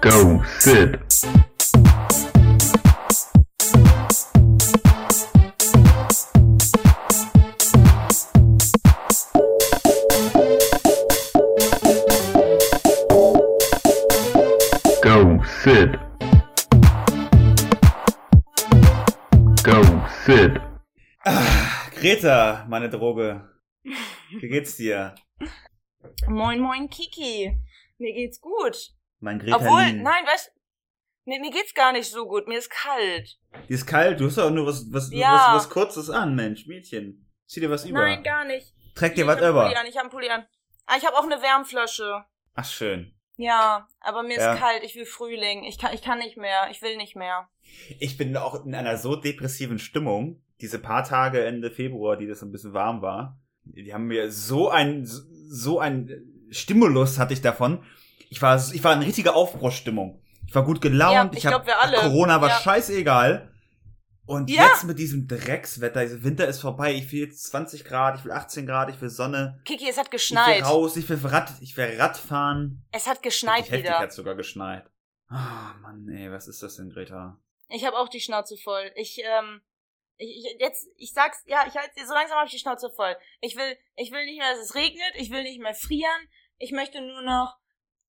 Go, Sid. Greta, meine Droge. Wie geht's dir? Moin, moin, Kiki. Mir geht's gut. Mein Greta Obwohl, nein, weißt mir, mir geht's gar nicht so gut. Mir ist kalt. Die ist kalt, du hast doch nur was, was, Ja. was, was Kurzes an, Mensch, Mädchen. Zieh dir was über. Nein, gar nicht. Träg dir ich was über. Pulli an, ich hab einen Pulli an. Ah, ich habe auch eine Wärmflasche. Ach, schön. Ja, aber mir Ja. ist kalt. Ich will Frühling. Ich kann, ich kann nicht mehr. Ich will nicht mehr. Ich bin auch in einer so depressiven Stimmung. Diese paar Tage Ende Februar, die das ein bisschen warm war, die haben mir so ein, so ein Stimulus hatte ich davon. Ich war, ich war in richtiger Aufbruchsstimmung. Ich war gut gelaunt. Ja, ich hab- glaub, wir alle. Corona war Ja. scheißegal. Und Ja. jetzt mit diesem Dreckswetter, dieser Winter ist vorbei. Ich will jetzt 20 Grad, ich will 18 Grad, ich will Sonne. Kiki, es hat Ich will geschneit. raus, ich will Rad, ich will Radfahren. Es hat geschneit heftig wieder. hat sogar geschneit. Ah, Mann, ey, was ist das denn, Greta? Ich habe auch die Schnauze voll. Ich, ähm, ich, ich jetzt, ich sag's, ja, ich halt, so langsam habe ich die Schnauze voll. Ich will, ich will nicht mehr, dass es regnet. Ich will nicht mehr frieren. Ich möchte nur noch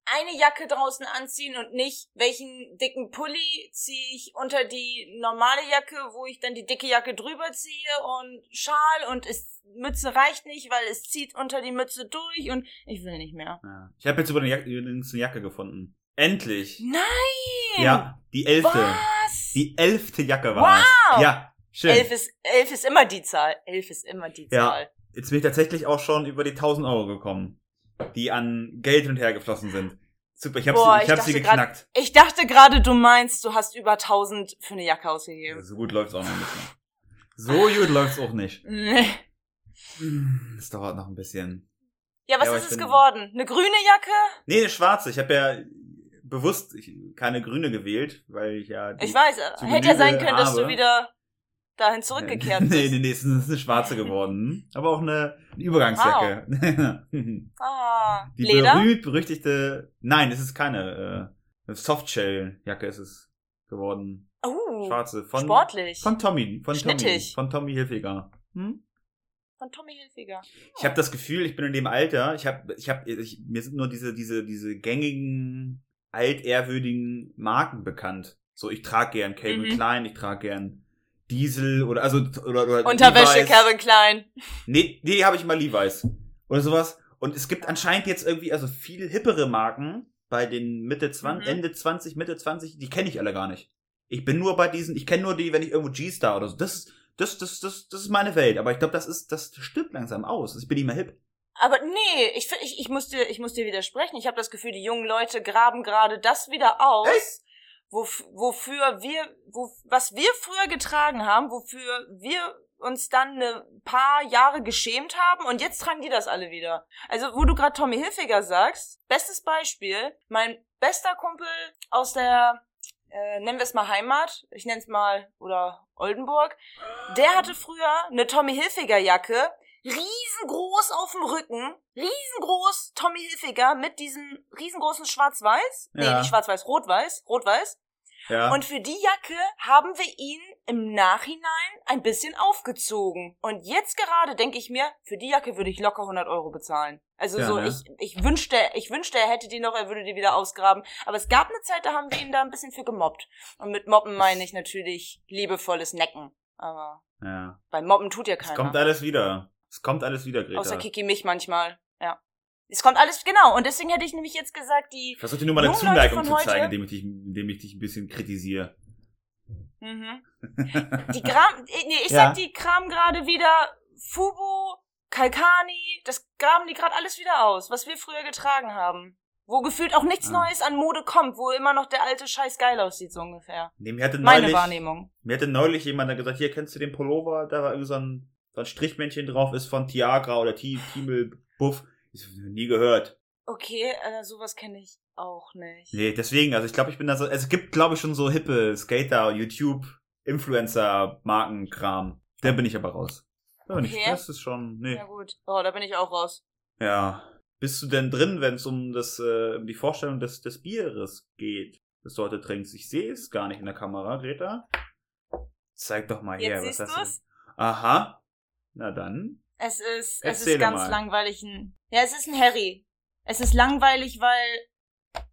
eine Jacke draußen anziehen und nicht, welchen dicken Pulli ziehe ich unter die normale Jacke, wo ich dann die dicke Jacke drüber ziehe und Schal und es, Mütze reicht nicht, weil es zieht unter die Mütze durch und ich will nicht mehr. Ja. Ich habe jetzt über eine Jacke, übrigens eine Jacke gefunden. Endlich. Nein! Ja, die elfte. Was? Die elfte Jacke war es. Ja, schön. Elf ist, elf ist immer die Zahl. Elf ist immer die Ja. Zahl. Jetzt bin ich tatsächlich auch schon über die 1000 Euro gekommen, die an Geld und her geflossen sind. Super, ich habe sie, ich ich hab sie dachte grad- geknackt. Ich dachte gerade, du meinst, du hast über 1000 für eine Jacke ausgegeben. So gut läuft's auch noch nicht. Mehr. So gut läuft's auch nicht. Nee. Hm, Das dauert noch ein bisschen. Ja, was Ja, ist es geworden? Eine grüne Jacke? Nee, eine schwarze. Ich habe ja bewusst keine grüne gewählt, weil ich ja. Die, Ich weiß, hätte ja sein können, dass du habe. wieder dahin zurückgekehrt nee, bist. nee, nee, es ist eine schwarze geworden. Aber auch eine, Übergangsjacke. Ah, Die Leder? berühmt berüchtigte. Nein, es ist keine äh, Softshell-Jacke ist es geworden. Uh, Schwarze. Von, sportlich. Von Tommy. Von Tommy. Schnittig. Von Tommy Hilfiger. Hm? Von Tommy Hilfiger. Ich habe das Gefühl, ich bin in dem Alter, ich habe, ich habe, ich, mir sind nur diese, diese, diese gängigen, altehrwürdigen Marken bekannt. So, ich trage gern Calvin Mhm. Klein, ich trage gern Diesel oder also oder, oder Unterwäsche, Levi's. Calvin Klein. Nee, nee, habe ich mal Levi's oder sowas. Und es gibt anscheinend jetzt irgendwie also viel hippere Marken bei den Mitte 20, Mhm. Ende 20, Mitte 20, die kenne ich alle gar nicht. Ich bin nur bei diesen, ich kenne nur die, wenn ich irgendwo G-Star oder so. Das ist, das, das, das, das ist meine Welt. Aber ich glaube, das ist, das stirbt langsam aus. Ich bin nicht mehr hip. Aber nee, ich, ich, ich, muss dir, ich muss dir widersprechen. Ich habe das Gefühl, die jungen Leute graben gerade das wieder aus, Echt? Wof, wofür wir, wo, was wir früher getragen haben, wofür wir uns dann eine paar Jahre geschämt haben und jetzt tragen die das alle wieder. Also, wo du gerade Tommy Hilfiger sagst, bestes Beispiel, mein bester Kumpel aus der, äh, nennen wir es mal Heimat, ich nenne es mal, oder Oldenburg, der hatte früher eine Tommy Hilfiger Jacke, riesengroß auf dem Rücken, riesengroß Tommy Hilfiger mit diesem riesengroßen Schwarz-Weiß, nee, Ja. nicht Schwarz-Weiß, Rot-Weiß, Rot-Weiß. Ja. Und für die Jacke haben wir ihn im Nachhinein ein bisschen aufgezogen. Und jetzt gerade denke ich mir, für die Jacke würde ich locker 100 Euro bezahlen. Also Ja, so, ne? ich, ich wünschte, ich wünschte, er hätte die noch, er würde die wieder ausgraben. Aber es gab eine Zeit, da haben wir ihn da ein bisschen für gemobbt. Und mit Mobben meine ich natürlich liebevolles Necken. Aber ja. bei Mobben tut ja Es keiner. kommt alles wieder. Es kommt alles wieder, Greta. Außer Kiki mich manchmal. Ja. Es kommt alles, genau. Und deswegen hätte ich nämlich jetzt gesagt, die, ich versuche dir nur mal eine Zuneigung zu zeigen, indem ich dich, indem ich dich ein bisschen kritisiere. Mhm. Die Kram, äh, nee, ich Ja. sag, die kramen gerade wieder Fubu, Kalkani, das graben die gerade alles wieder aus, was wir früher getragen haben. Wo gefühlt auch nichts Ah. Neues an Mode kommt, wo immer noch der alte Scheiß geil aussieht, so ungefähr. Nee, mir hatte Meine neulich, Wahrnehmung. Mir hatte neulich jemand gesagt, hier kennst du den Pullover, da war irgendwie so ein, so ein Strichmännchen drauf, ist von Tiagra oder T- Tiemel Buff. Ich nie gehört. Okay, äh, sowas kenne ich auch nicht. Nee, deswegen, also ich glaube, ich bin da so, es gibt, glaube ich, schon so hippe Skater, YouTube, Influencer, Markenkram. Da bin ich aber raus. Ja, nicht Okay. das ist schon. Nee. Ja gut. Oh, da bin ich auch raus. Ja. Bist du denn drin, wenn es um das, äh, um die Vorstellung des, des Bieres geht, das du heute trinkst? Ich sehe es gar nicht in der Kamera, Greta. Zeig doch mal her, Jetzt was siehst hast du's? du? Aha. Na dann. Es ist, es ist ganz mal. langweilig. Ein, ja, es ist ein Harry. Es ist langweilig, weil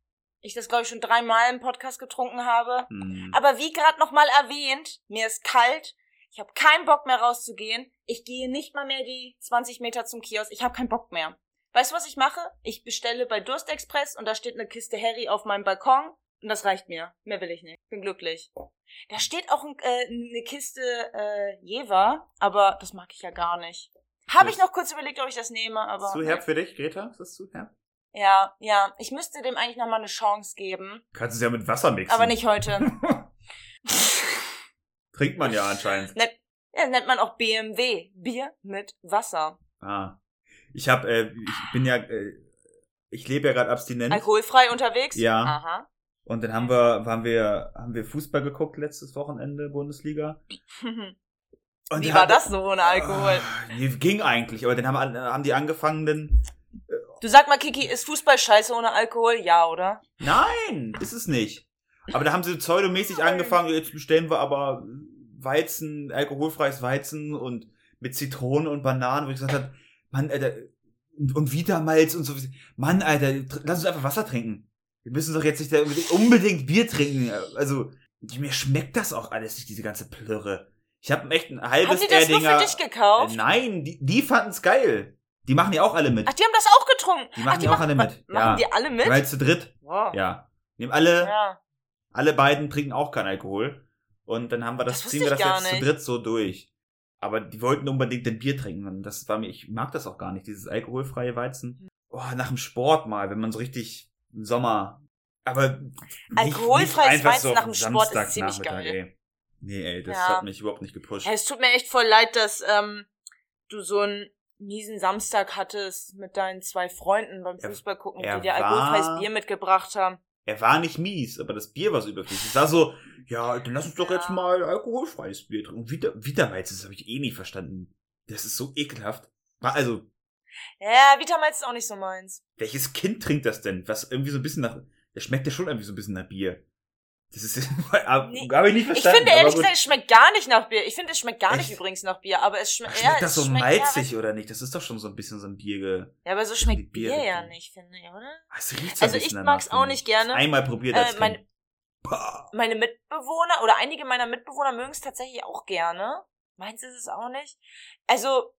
ich das, glaube ich, schon dreimal im Podcast getrunken habe. Hm. Aber wie gerade nochmal erwähnt, mir ist kalt. Ich habe keinen Bock mehr rauszugehen. Ich gehe nicht mal mehr die 20 Meter zum Kiosk. Ich habe keinen Bock mehr. Weißt du, was ich mache? Ich bestelle bei Durstexpress und da steht eine Kiste Harry auf meinem Balkon und das reicht mir. Mehr will ich nicht. Bin glücklich. Da steht auch ein, äh, eine Kiste äh, Jever, aber das mag ich ja gar nicht. Habe ich noch kurz überlegt, ob ich das nehme, aber zu herb für dich, Greta? Ist das zu herb? ja, ja, ich müsste dem eigentlich noch mal eine Chance geben, Kannst du es ja mit Wasser mixen. aber nicht heute. Trinkt man ja anscheinend. Nennt, ja, nennt man auch BMW. Bier mit Wasser. Ah. Ich hab, äh, ich bin ja, äh, ich lebe ja gerade abstinent. Alkoholfrei unterwegs? Ja. Aha. Und dann haben wir, waren wir, haben wir Fußball geguckt letztes Wochenende, Bundesliga. Und Wie war hat- das so ohne Alkohol? Nee, ging eigentlich, aber dann haben, haben die angefangen, dann, Du sag mal, Kiki, ist Fußball scheiße ohne Alkohol? Ja, oder? nein, ist es nicht. Aber da haben sie pseudomäßig angefangen, jetzt bestellen wir aber Weizen, alkoholfreies Weizen und mit Zitrone und Bananen, wo ich gesagt habe, Mann, Alter, und, und Vitamalz und so. Mann, Alter, lass uns einfach Wasser trinken. Wir müssen doch jetzt nicht unbedingt, Bier trinken. Also, mir schmeckt das auch alles nicht, diese ganze Plörre. Ich habe echt ein halbes Haben die das nur für Erdinger- dich gekauft? Äh, nein, die, die fanden's geil. Die machen ja auch alle mit. Ach, die haben das auch getrunken. Die machen Ach, ja auch alle mit. Machen Ja. die alle mit? Weil zu dritt. Wow. Ja. Nehmen alle, Ja. alle beiden trinken auch keinen Alkohol. Und dann haben wir das, Das ziehen wir das jetzt nicht. zu dritt so durch. Aber die wollten unbedingt ein Bier trinken. Und das war mir, ich mag das auch gar nicht, dieses alkoholfreie Weizen. Oh, nach dem Sport mal, wenn man so richtig Sommer. Aber nicht, Alkoholfreies nicht Weizen so nach dem Sport ist ziemlich geil. Ey. Nee, ey, das Ja. hat mich überhaupt nicht gepusht. Es tut mir echt voll leid, dass ähm, du so einen miesen Samstag hattest mit deinen zwei Freunden beim Fußball gucken, er die dir alkoholfreies Bier mitgebracht haben. Er war nicht mies, aber das Bier war so überflüssig. Es war so, ja, dann lass uns doch Ja. jetzt mal alkoholfreies Bier trinken. Und Vita, Vitamals, das habe ich eh nie verstanden. Das ist so ekelhaft. Also, Ja, Vitamalz ist auch nicht so meins. welches Kind trinkt das denn? Was irgendwie so ein bisschen nach, der schmeckt ja schon irgendwie so ein bisschen nach Bier. Das ist, habe Nee. hab ich nicht Ich verstanden. finde ehrlich gesagt, es schmeckt gar nicht nach Bier. Ich finde, es schmeckt gar nicht Echt? übrigens nach Bier, aber es schmeckt. schmeckt ja, das es so schmeckt, malzig Ja, oder nicht? Das ist doch schon so ein bisschen so ein Bier. ge- ja, aber so schmeckt Bier- Bier ja nicht, finde ich, oder? Ah, Es riecht so Also ich danach, mag's auch nicht ich. gerne. Einmal probiert als Äh, mein, meine Mitbewohner oder einige meiner Mitbewohner mögen es tatsächlich auch gerne. Meins ist es auch nicht. Also,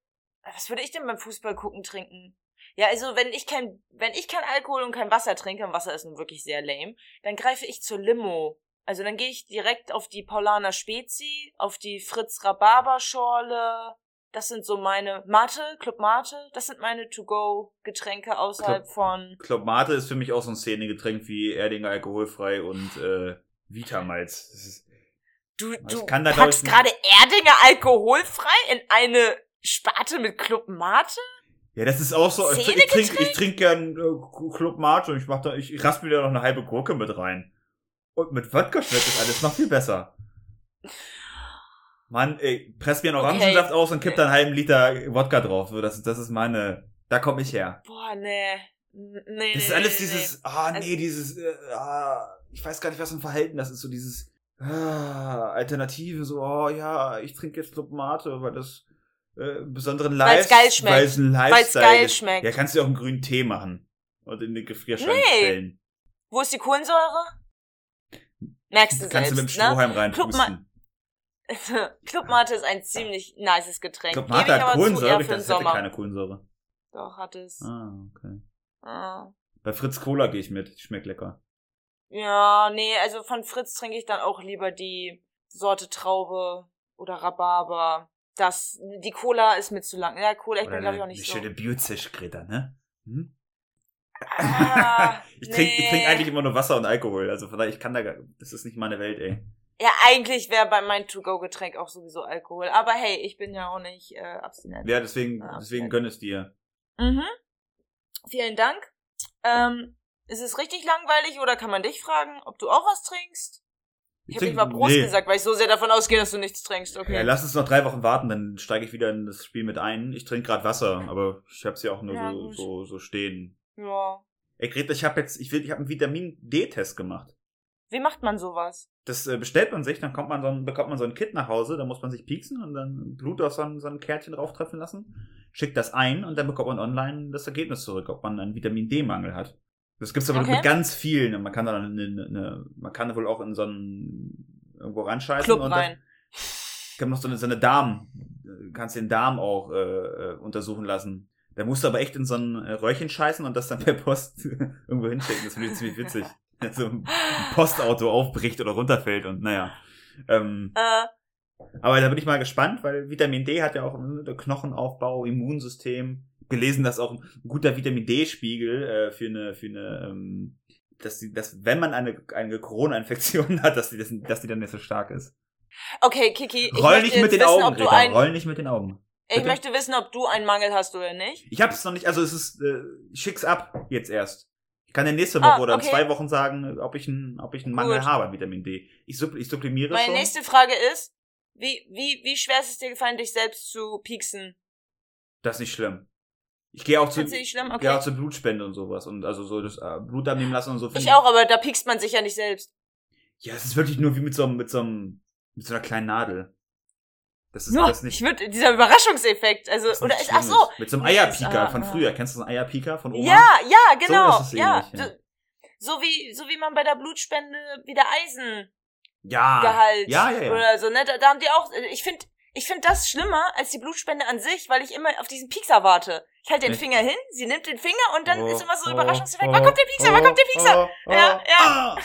was würde ich denn beim Fußball gucken trinken? Ja, also wenn ich kein, wenn ich kein Alkohol und kein Wasser trinke, und Wasser ist nun wirklich sehr lame, dann greife ich zur Limo. Also dann gehe ich direkt auf die Paulaner Spezi, auf die Fritz Rhabarberschorle. Das sind so meine Mate, Club Mate. Das sind meine To-Go-Getränke außerhalb Club- von. Club Mate ist für mich auch so ein Szenegetränk wie Erdinger alkoholfrei und äh, Vitamalz. Ist, Du, du glaub packst gerade Erdinger alkoholfrei in eine Sparte mit Club Mate? ja, das ist auch so. Ich, ich trinke ich trink gern äh, Club Mate und ich mach da, ich, ich raspel da noch eine halbe Gurke mit rein. Und mit Wodka schmeckt das alles noch viel besser. Mann, ey, press mir einen Okay. Orangensaft aus und kipp da einen halben Liter Wodka drauf. So, das, das ist meine, da komme ich her. Boah, nee. Nee, Das ist nee, alles nee, dieses, ah, nee, Also- dieses, äh, ah, ich weiß gar nicht, was für ein Verhalten das ist, so dieses, ah, Alternative, so, oh ja, ich trinke jetzt Club Mate, weil das äh, besonderen Weil's Life- geil schmeckt. Weil es ein Weil's geil ist. schmeckt. Ja, kannst du auch einen grünen Tee machen und in den Gefrierschrank Nee. stellen. Wo ist die Kohlensäure? Merkst du kannst du mit dem selbst, ne? Strohhalm Club reinpusten. Club Mate ist ein ziemlich nices Getränk. Club Mate hat Kohlensäure, ich dachte, es hätte keine Kohlensäure. Doch, hat es. Ah, okay. Ah. Bei Fritz Cola gehe ich mit, schmeckt lecker. Ja, nee, also von Fritz trinke ich dann auch lieber die Sorte Traube oder Rhabarber. Das, die Cola ist mir zu lang. Ja, Cola, ich bin glaube ich auch eine nicht so. schöne Biozisch, Greta, ne? Hm? Ah, Ich trinke ich nee. trink eigentlich immer nur Wasser und Alkohol. Also von daher, ich kann da gar, das ist nicht meine Welt, ey. Ja, eigentlich wäre bei meinem To-Go-Getränk auch sowieso Alkohol. Aber hey, ich bin ja auch nicht äh, abstinent. Ja, deswegen, Ah, deswegen gönn es dir. Mhm. Vielen Dank. Ähm, ist es richtig langweilig oder kann man dich fragen, ob du auch was trinkst? Ich habe mal Prost nee. gesagt, weil ich so sehr davon ausgehe, dass du nichts trinkst. Okay. Ja, lass uns noch drei Wochen warten, dann steige ich wieder in das Spiel mit ein. Ich trinke gerade Wasser, aber ich habe sie auch nur Ja, so, so, so stehen. ja. Ey, Greta, ich habe jetzt, ich will, ich habe einen Vitamin D-Test gemacht. Wie macht man sowas? Das äh, bestellt man sich, dann kommt man so ein, bekommt man so ein Kit nach Hause, da muss man sich pieksen und dann Blut auf so ein, so ein Kärtchen drauftreffen lassen, schickt das ein und dann bekommt man online das Ergebnis zurück, ob man einen Vitamin D-Mangel hat. Das gibt's aber Okay. mit ganz vielen. Und man kann dann eine, eine, eine, man kann wohl auch in so einen irgendwo reinscheißen Club und rein. Gibt noch so eine, so eine Darm, du kannst den Darm auch äh, äh, untersuchen lassen. Da musst du aber echt in so ein äh, Röhrchen scheißen und das dann per Post irgendwo hinschicken. Das finde ich ziemlich witzig. Wenn so ein Postauto aufbricht oder runterfällt und naja. Ähm, Äh, aber da bin ich mal gespannt, weil Vitamin D hat ja auch Knochenaufbau, Immunsystem. Gelesen, dass auch ein guter Vitamin D-Spiegel äh, für eine, für eine, ähm, dass die, dass wenn man eine, eine Corona-Infektion hat, dass die, das, dass die dann nicht so stark ist. okay, Kiki, ich Roll nicht mit den wissen, Augen, Greta. ein, Roll nicht mit den Augen. ich bitte? möchte wissen, ob du einen Mangel hast oder nicht. Ich hab's noch nicht, also es ist, äh, ich schick's ab jetzt erst. Ich kann ja nächste Woche Ah, oder in okay. zwei Wochen sagen, ob ich einen, ob ich einen Mangel Gut. habe an Vitamin D. Ich, supp, ich sublimiere Meine schon. nächste Frage ist, wie, wie, wie schwer ist es dir gefallen, dich selbst zu pieksen? Das ist nicht schlimm. Ich gehe auch zu, schlimm? gehe auch Okay. zur Blutspende und sowas und also so das äh, Blut abnehmen lassen und so. Ich auch, aber da piekst man sich ja nicht selbst. Ja, es ist wirklich nur wie mit so einem, mit so einem, mit so einer kleinen Nadel. Das ist Ja, das nicht. ich würde, dieser Überraschungseffekt, also, ist oder ist, ach so. Mit so einem Eierpieker ist, von ah, früher. Kennst du so einen Eierpieker von Oma? Ja, ja, genau, So ja. ähnlich, ja. So, so wie, so wie man bei der Blutspende wieder Eisengehalt Ja. Ja, ja, ja. oder so, ne? Da, da haben die auch, ich finde, ich finde das schlimmer als die Blutspende an sich, weil ich immer auf diesen Piekser warte. Ich halte den? Finger hin, sie nimmt den Finger und dann Oh, ist immer so ein oh, Überraschungseffekt. oh, wann kommt der Piekser? wann oh, kommt der Piekser? oh, Ja, oh, ja. ah.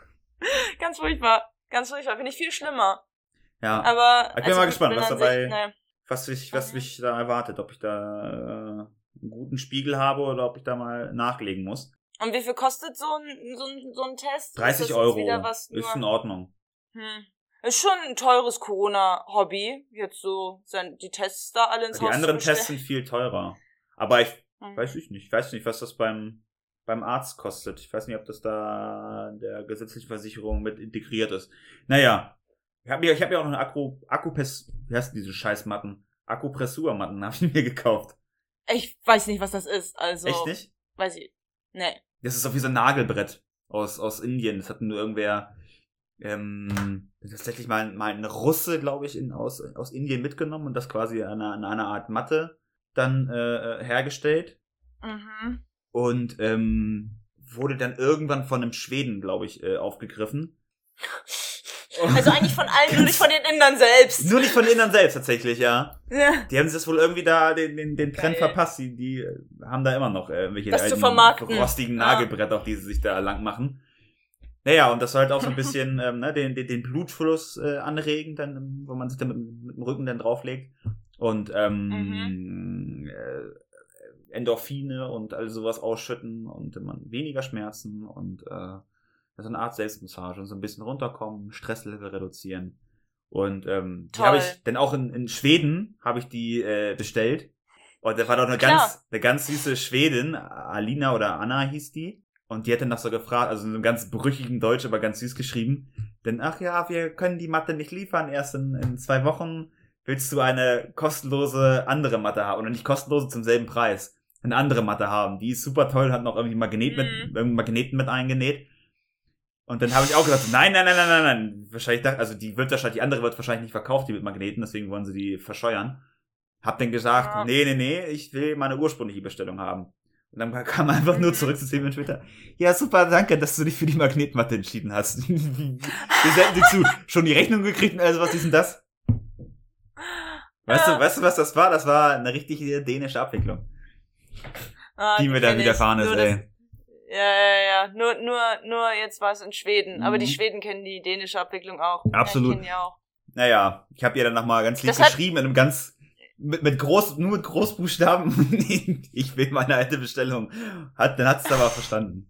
Ganz furchtbar. Ganz furchtbar. Finde ich viel schlimmer. Ja. Aber. Ich bin mal gespannt, was dabei- Sich, was mich, was Mhm. mich da erwartet, ob ich da äh, einen guten Spiegel habe oder ob ich da mal nachlegen muss. Und wie viel kostet so ein, so ein, so ein Test? Ist 30 das jetzt Euro ist in Ordnung. hm. Ist schon ein teures Corona-Hobby, jetzt so die Tests da alle ins Die Haus anderen zu Tests sind viel teurer. Aber ich Hm. weiß ich nicht. Ich weiß nicht, was das beim, beim Arzt kostet. Ich weiß nicht, ob das da in der gesetzlichen Versicherung mit integriert ist. Naja. Ich habe mir, ich hab mir auch noch eine Akku, Akkupes, wie heißt diese Scheißmatten? Akupressurmatten habe ich mir gekauft. Ich weiß nicht, was das ist, also. Echt nicht? Weiß ich. Nee. Das ist auch wie so ein Nagelbrett aus, aus Indien. Das hat nur irgendwer, ähm, tatsächlich mal, mal ein Russe, glaube ich, in, aus, aus Indien mitgenommen und das quasi an einer, an einer Art Matte dann äh, äh, hergestellt. Mhm. Und ähm, wurde dann irgendwann von einem Schweden, glaube ich, äh, aufgegriffen. Also eigentlich von allen, nur nicht von den Indern selbst. Nur nicht von den Indern selbst tatsächlich, ja. Ja. Die haben sich das wohl irgendwie da den, den, den Trend Geil. verpasst. Die, die äh, haben da immer noch äh, welche Das zu alten vermarkten. rostigen. Nagelbretter, auf die sie sich da lang machen. Naja, und das soll halt auch so ein bisschen ähm, ne, den, den, den Blutfluss äh, anregen, dann, wo man sich dann mit, mit dem Rücken dann drauflegt. Und ähm, Mhm. äh, Endorphine und all sowas ausschütten und man weniger Schmerzen und äh, so eine Art Selbstmassage und so ein bisschen runterkommen, Stresslevel reduzieren. Und ähm, die habe ich dann auch in, in Schweden habe ich die äh, bestellt. Und da war doch eine Klar. ganz, eine ganz süße Schwedin, Alina oder Anna hieß die. Und die hat dann noch so gefragt, also in einem ganz brüchigen Deutsch, aber ganz süß geschrieben. Denn, ach ja, wir können die Matte nicht liefern, erst in, in zwei Wochen. Willst du eine kostenlose andere Matte haben? Oder nicht kostenlose zum selben Preis. Eine andere Matte haben. Die ist super toll, hat noch irgendwie Magnet mit, Mhm. irgendwie Magneten mit eingenäht. Und dann habe ich auch gesagt, nein, nein, nein, nein, nein, nein. Wahrscheinlich, dachte- also die wird wahrscheinlich, die andere wird wahrscheinlich nicht verkauft, die mit Magneten, deswegen wollen sie die verscheuern. Hab dann gesagt, Ja. nee, nee, nee, ich will meine ursprüngliche Bestellung haben. Und dann kam einfach nur Mhm. zurück zu zehn Minuten später. Ja, super, danke, dass du dich für die Magnetmatte entschieden hast. Wir senden dir zu. Schon die Rechnung gekriegt und also was ist denn das? Weißt du, weißt du, was das war? Das war eine richtige dänische Abwicklung, Ah, die mir da ich. widerfahren ist, ey. das- Ja, ja, ja. Nur, nur, nur jetzt war es in Schweden. Aber die Mhm. Schweden kennen die dänische Abwicklung auch. Absolut. Ja, kennen die auch. Naja, ich habe ihr dann nochmal ganz lieb Das geschrieben, in einem ganz, mit, mit groß, nur mit Großbuchstaben. ich will meine alte Bestellung. Hat, dann hat's aber verstanden.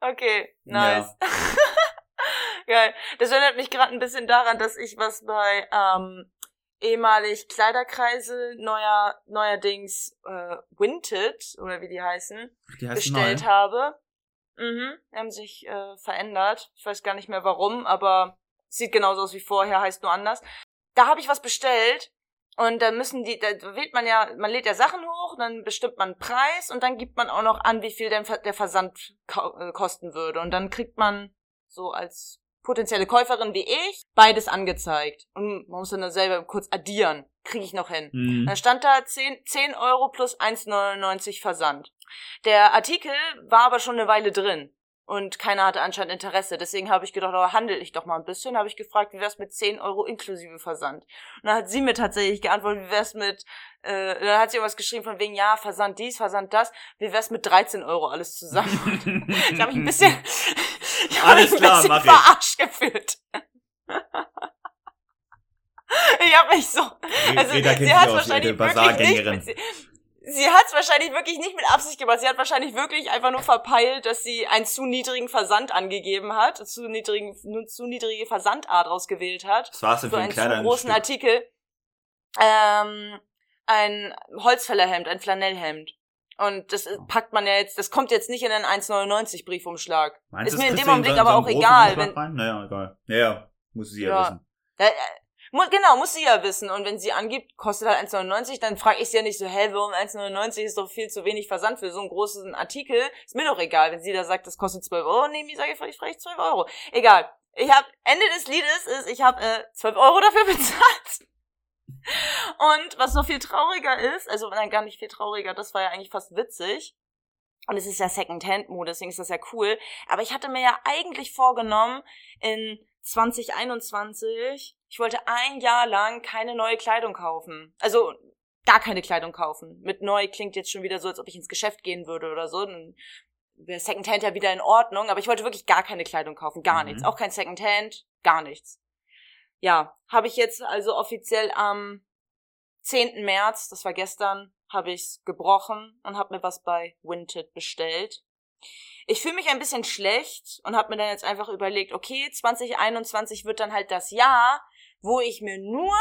Okay, nice. Geil. Das erinnert mich gerade ein bisschen daran, dass ich was bei ähm, ehemalig Kleiderkreise neuer neuerdings äh, Winted oder wie die heißen Die bestellt neu. habe. Mhm, die haben sich äh, verändert. Ich weiß gar nicht mehr warum, aber sieht genauso aus wie vorher, heißt nur anders. Da habe ich was bestellt und da müssen die, da wählt man ja, man lädt ja Sachen hoch, dann bestimmt man einen Preis und dann gibt man auch noch an, wie viel denn der Versand äh, kosten würde. Und dann kriegt man so als potenzielle Käuferin wie ich beides angezeigt. Und man muss dann selber kurz addieren. Kriege ich noch hin. Mhm. Dann stand da 10, 10 Euro plus 1,99 Versand. Der Artikel war aber schon eine Weile drin. Und keiner hatte anscheinend Interesse. Deswegen habe ich gedacht, oh, handel ich doch mal ein bisschen. Habe ich gefragt, wie wär's mit 10 Euro inklusive Versand? Und dann hat sie mir tatsächlich geantwortet, wie wär's mit, äh, dann hat sie irgendwas geschrieben von wegen, ja, Versand dies, Versand das. Wie wär's mit 13 Euro alles zusammen? ich habe mich ein bisschen, ich hab Alles mich klar, ein bisschen verarscht gefühlt. ich habe mich so, also Reda sie hat wahrscheinlich wirklich nicht. Sie, hat es wahrscheinlich wirklich nicht mit Absicht gemacht. Sie hat wahrscheinlich wirklich einfach nur verpeilt, dass sie einen zu niedrigen Versand angegeben hat, zu niedrigen, nur zu niedrige Versandart ausgewählt hat. Was war's denn So für ein einen zu Kleider? großen Artikel. Ähm, ein Holzfällerhemd, ein Flanellhemd. Und das ist- packt man ja jetzt, das kommt jetzt nicht in einen 1,99 Briefumschlag. Meinst ist mir in das dem Augenblick aber auch egal, Umschlag wenn- rein? Naja, egal. Naja, muss sie ja, Ja. wissen. Äh, äh, mu- genau, muss sie ja wissen. Und wenn sie angibt, kostet halt 1,99, dann frage ich sie ja nicht so, hä, warum 1,99 ist doch viel zu wenig Versand für so einen großen Artikel. Ist mir doch egal. Wenn sie da sagt, das kostet 12 Euro, nehme ich, sage ich vielleicht vielleicht 12 Euro. Egal. Ich habe Ende des Liedes ist, ich habe äh, 12 Euro dafür bezahlt. Und was noch viel trauriger ist, also nein, gar nicht viel trauriger, das war ja eigentlich fast witzig. Und es ist ja Second-Hand-Mode, deswegen ist das ja cool. Aber ich hatte mir ja eigentlich vorgenommen, in 2021, ich wollte ein Jahr lang keine neue Kleidung kaufen. Also gar keine Kleidung kaufen. Mit neu klingt jetzt schon wieder so, als ob ich ins Geschäft gehen würde oder so. Dann wäre Secondhand ja wieder in Ordnung. Aber ich wollte wirklich gar keine Kleidung kaufen. Gar Mhm. nichts. Auch kein Secondhand. Gar nichts. Ja, habe ich jetzt also offiziell am 10. März, das war gestern, habe ich's gebrochen und habe mir was bei Vinted bestellt. Ich fühle mich ein bisschen schlecht und habe mir dann jetzt einfach überlegt, okay, 2021 wird dann halt das Jahr, wo ich mir nur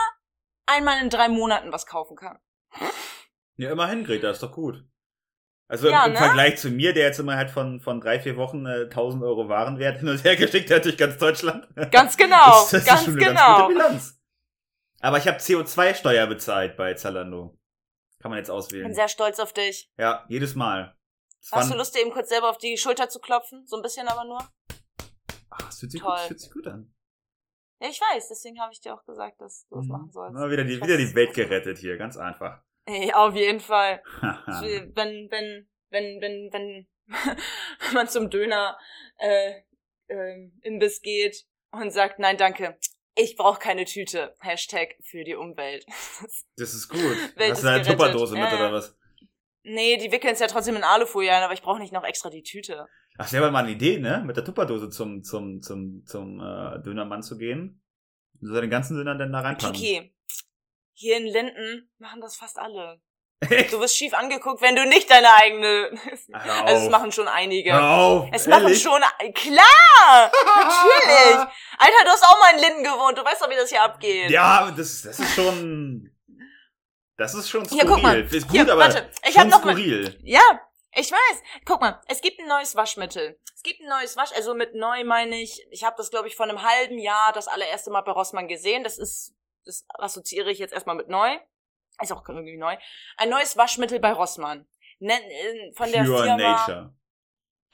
einmal in drei Monaten was kaufen kann. Ja, immerhin, Greta, ist doch gut. Also Ja, im, im ne? Vergleich zu mir, der jetzt immer halt von, von drei, vier Wochen äh, 1000 Euro Warenwert hin und her geschickt hat durch ganz Deutschland. Ganz genau, das, das ganz ist schon eine ganz genau. gute Bilanz. Aber ich habe CO2-Steuer bezahlt bei Zalando. Kann man jetzt Ich bin auswählen. sehr stolz auf dich. Ja, jedes Mal. Das Hast du Lust, dir eben kurz selber auf die Schulter zu klopfen? So ein bisschen aber nur? Ach, das fühlt sich, Toll. gut, das fühlt sich gut an. Ja, ich weiß, deswegen habe ich dir auch gesagt, dass du das Mhm. machen sollst. Na, wieder die, wieder die Welt gerettet hier, ganz einfach. Ey, auf jeden Fall. Wenn, wenn, wenn, wenn, wenn man zum Döner äh, ähm, Imbiss geht und sagt, nein, danke, ich brauche keine Tüte. Hashtag für die Umwelt. das ist gut. Welt Hast du eine. Tupperdose mit Ja, oder was? nee, die wickeln es ja trotzdem in Alufolie ein, aber ich brauche nicht noch extra die Tüte. Ach, wäre mal eine Idee, ne? Mit der Tupperdose zum, zum, zum, zum äh, Dönermann zu gehen. Und seine ganzen Döner dann da reinpacken. Kiki, hier in Linden machen das fast alle. Echt? Du wirst schief angeguckt, wenn du nicht deine eigene... Also es machen schon einige. Hör auf, Es machen ehrlich? schon, klar, natürlich. Alter, du hast auch mal in Linden gewohnt, du weißt doch, wie das hier abgeht. Ja, das, das ist schon. Das ist schon skurril. Hier, guck mal. Ist gut, Hier, aber warte, ich hab noch mal- skurril. Ja, ich weiß. Guck mal, es gibt ein neues Waschmittel. Es gibt ein neues Wasch, also mit neu meine ich, ich habe das glaube ich vor einem halben Jahr das allererste Mal bei Rossmann gesehen. Das ist, das assoziiere ich jetzt erstmal mit neu. Ist auch irgendwie neu. Ein neues Waschmittel bei Rossmann. Nen, äh, von der Pure Firma Nature.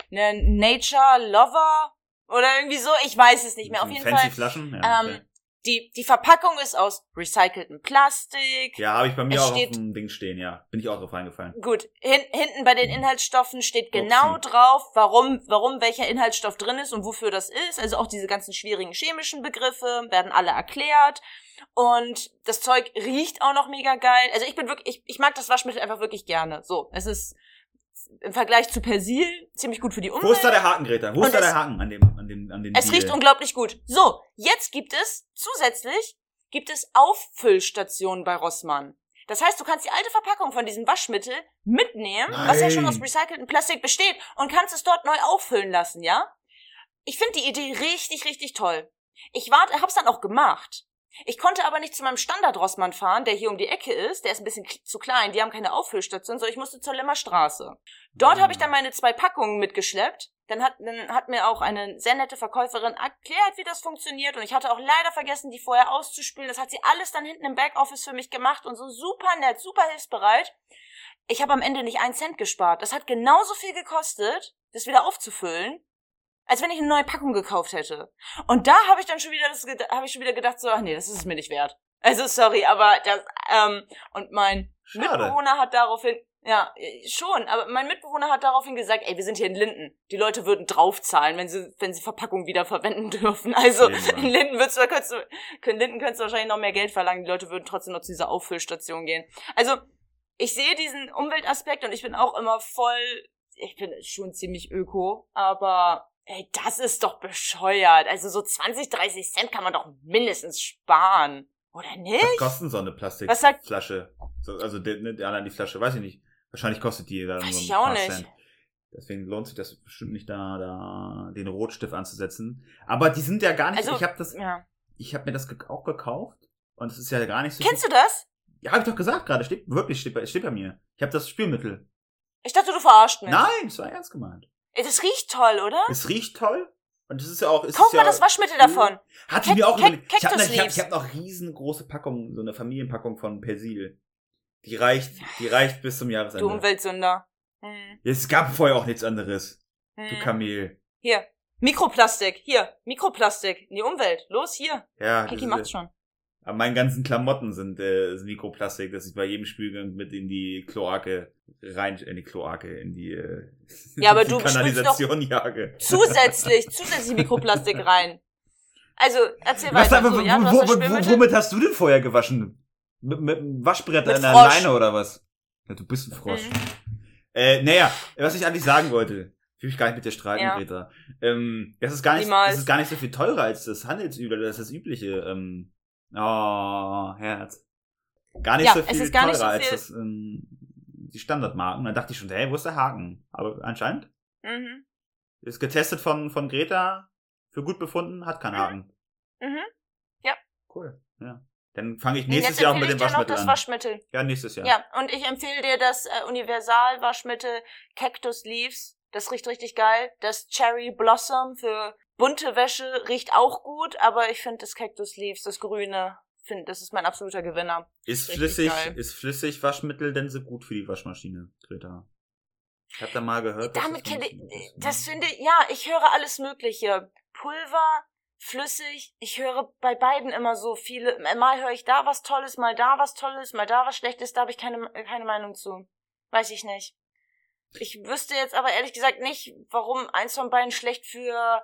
Ne, Nature Lover oder irgendwie so. Ich weiß es nicht mehr. Auf jeden fancy Fall. Flaschen? Ja, okay. Die, die Verpackung ist aus recyceltem Plastik. ja habe ich bei mir es auch auf steht- dem Ding stehen, ja. Bin ich auch drauf eingefallen. Gut, hin, hinten bei den Inhaltsstoffen steht genau Upsi. drauf, warum, warum welcher Inhaltsstoff drin ist und wofür das ist. Also auch diese ganzen schwierigen chemischen Begriffe werden alle erklärt. Und das Zeug riecht auch noch mega geil. Also ich bin wirklich, ich, ich mag das Waschmittel einfach wirklich gerne. So, es ist im Vergleich zu Persil ziemlich gut für die Umwelt. Wo ist da der Haken, Greta? Wo ist da der Haken an dem, an dem, an dem Es Deal? riecht unglaublich gut. So, jetzt gibt es zusätzlich gibt es Auffüllstationen bei Rossmann. Das heißt, du kannst die alte Verpackung von diesem Waschmittel mitnehmen, was ja schon Nein. aus recyceltem Plastik besteht, und kannst es dort neu auffüllen lassen, ja? Ich finde die Idee richtig, richtig toll. Ich warte, hab's dann auch gemacht. Ich konnte aber nicht zu meinem Standard-Rossmann fahren, der hier um die Ecke ist. Der ist ein bisschen zu klein. Die haben keine Auffüllstation, sondern ich musste zur Lemmer Straße. Dort Mhm. habe ich dann meine zwei Packungen mitgeschleppt. Dann hat, dann hat mir auch eine sehr nette Verkäuferin erklärt, wie das funktioniert. Und ich hatte auch leider vergessen, die vorher auszuspülen. Das hat sie alles dann hinten im Backoffice für mich gemacht und so super nett, super hilfsbereit. Ich habe am Ende nicht einen Cent gespart. Das hat genauso viel gekostet, das wieder aufzufüllen, als wenn ich eine neue Packung gekauft hätte. Und da habe ich dann schon wieder das habe ich schon wieder gedacht so, ach nee, das ist es mir nicht wert. Also sorry, aber das ähm, und mein Schade. Mitbewohner hat daraufhin ja, schon, aber mein Mitbewohner hat daraufhin gesagt, ey, wir sind hier in Linden. Die Leute würden draufzahlen, wenn sie, wenn sie Verpackungen wieder verwenden dürfen. Also Mann. in Linden würdest du, könntest du, in Linden könntest du wahrscheinlich noch mehr Geld verlangen. Die Leute würden trotzdem noch zu dieser Auffüllstation gehen. Also ich sehe diesen Umweltaspekt und ich bin auch immer voll, ich bin schon ziemlich öko, aber ey, das ist doch bescheuert. Also so 20, 30 Cent kann man doch mindestens sparen. Oder nicht? Was kostet so eine Plastikflasche? So, also die, ne, allein die Flasche, weiß ich nicht. Wahrscheinlich kostet die dann Weiß so ein ich auch paar nicht. Cent. Deswegen lohnt sich das bestimmt nicht da, da den Rotstift anzusetzen. Aber die sind ja gar nicht. Also, ich habe das, Ja. ich habe mir das auch gekauft und es ist ja gar nicht so. Kennst du das? Ja, hab ich doch gesagt gerade. Steht wirklich steht bei, steht bei mir. Ich habe das Spülmittel. Ich dachte, du verarscht mich. Nein, das war ernst gemeint. Das riecht toll, oder? Es riecht toll und es ist ja auch. Ist mal ja, das Waschmittel davon. Hatte Cat- ich mir auch überlegt. Ich habe ich hab, ich hab noch riesengroße Packungen, so eine Familienpackung von Persil. Die reicht, die reicht bis zum Du Jahresende. Umweltsünder. Hm. Es gab vorher auch nichts anderes. Du Hm. Kamel. Hier. Mikroplastik. Hier. Mikroplastik. In die Umwelt. Los, hier. Ja, Kiki das macht's schon. Aber meine ganzen Klamotten sind, äh, sind Mikroplastik, das ich bei jedem Spülgang mit in die Kloake rein, in die Kloake, in die, äh, Ja, aber du Kanalisation jage. Zusätzlich, zusätzlich Mikroplastik rein. Also, erzähl Was, weiter. aber, So, ja, wo, wo, womit hast du denn vorher gewaschen? Mit, mit einem Waschbrett Mit an der Frosch. Leine oder was? Ja, du bist ein Frosch. Mhm. Äh, naja, was ich eigentlich sagen wollte, ich will mich gar nicht mit dir streiten, Ja. Greta. Ähm, das ist gar nicht, Niemals. das ist gar nicht so viel teurer als das Handelsübliche, das ist das übliche. Ähm, oh, Herz. Gar nicht Ja, so es viel ist gar teurer nicht so als das, ähm, die Standardmarken. Dann dachte ich schon, hey, wo ist der Haken? Aber anscheinend Mhm. ist getestet von, von Greta, für gut befunden, hat keinen Mhm. Haken. Mhm. Cool, ja. Dann fange ich nächstes Jahr auch mit dem dir noch Waschmittel das an. Waschmittel. ja, nächstes Jahr. Ja, und ich empfehle dir das äh, Universal-Waschmittel Cactus Leaves. Das riecht richtig geil. Das Cherry Blossom für bunte Wäsche riecht auch gut, aber ich finde das Cactus Leaves, das grüne, finde, das ist mein absoluter Gewinner. Ist Richtig flüssig, geil. ist flüssig Waschmittel denn so gut für die Waschmaschine, Greta? Ich hab da mal gehört. Damit das kenne ich, ne? das finde ich, ja, ich höre alles Mögliche. Pulver, flüssig. Ich höre bei beiden immer so viele. Mal höre ich da was Tolles, mal da was Tolles, mal da was Schlechtes. Da habe ich keine, keine Meinung zu. Weiß ich nicht. Ich wüsste jetzt aber ehrlich gesagt nicht, warum eins von beiden schlecht für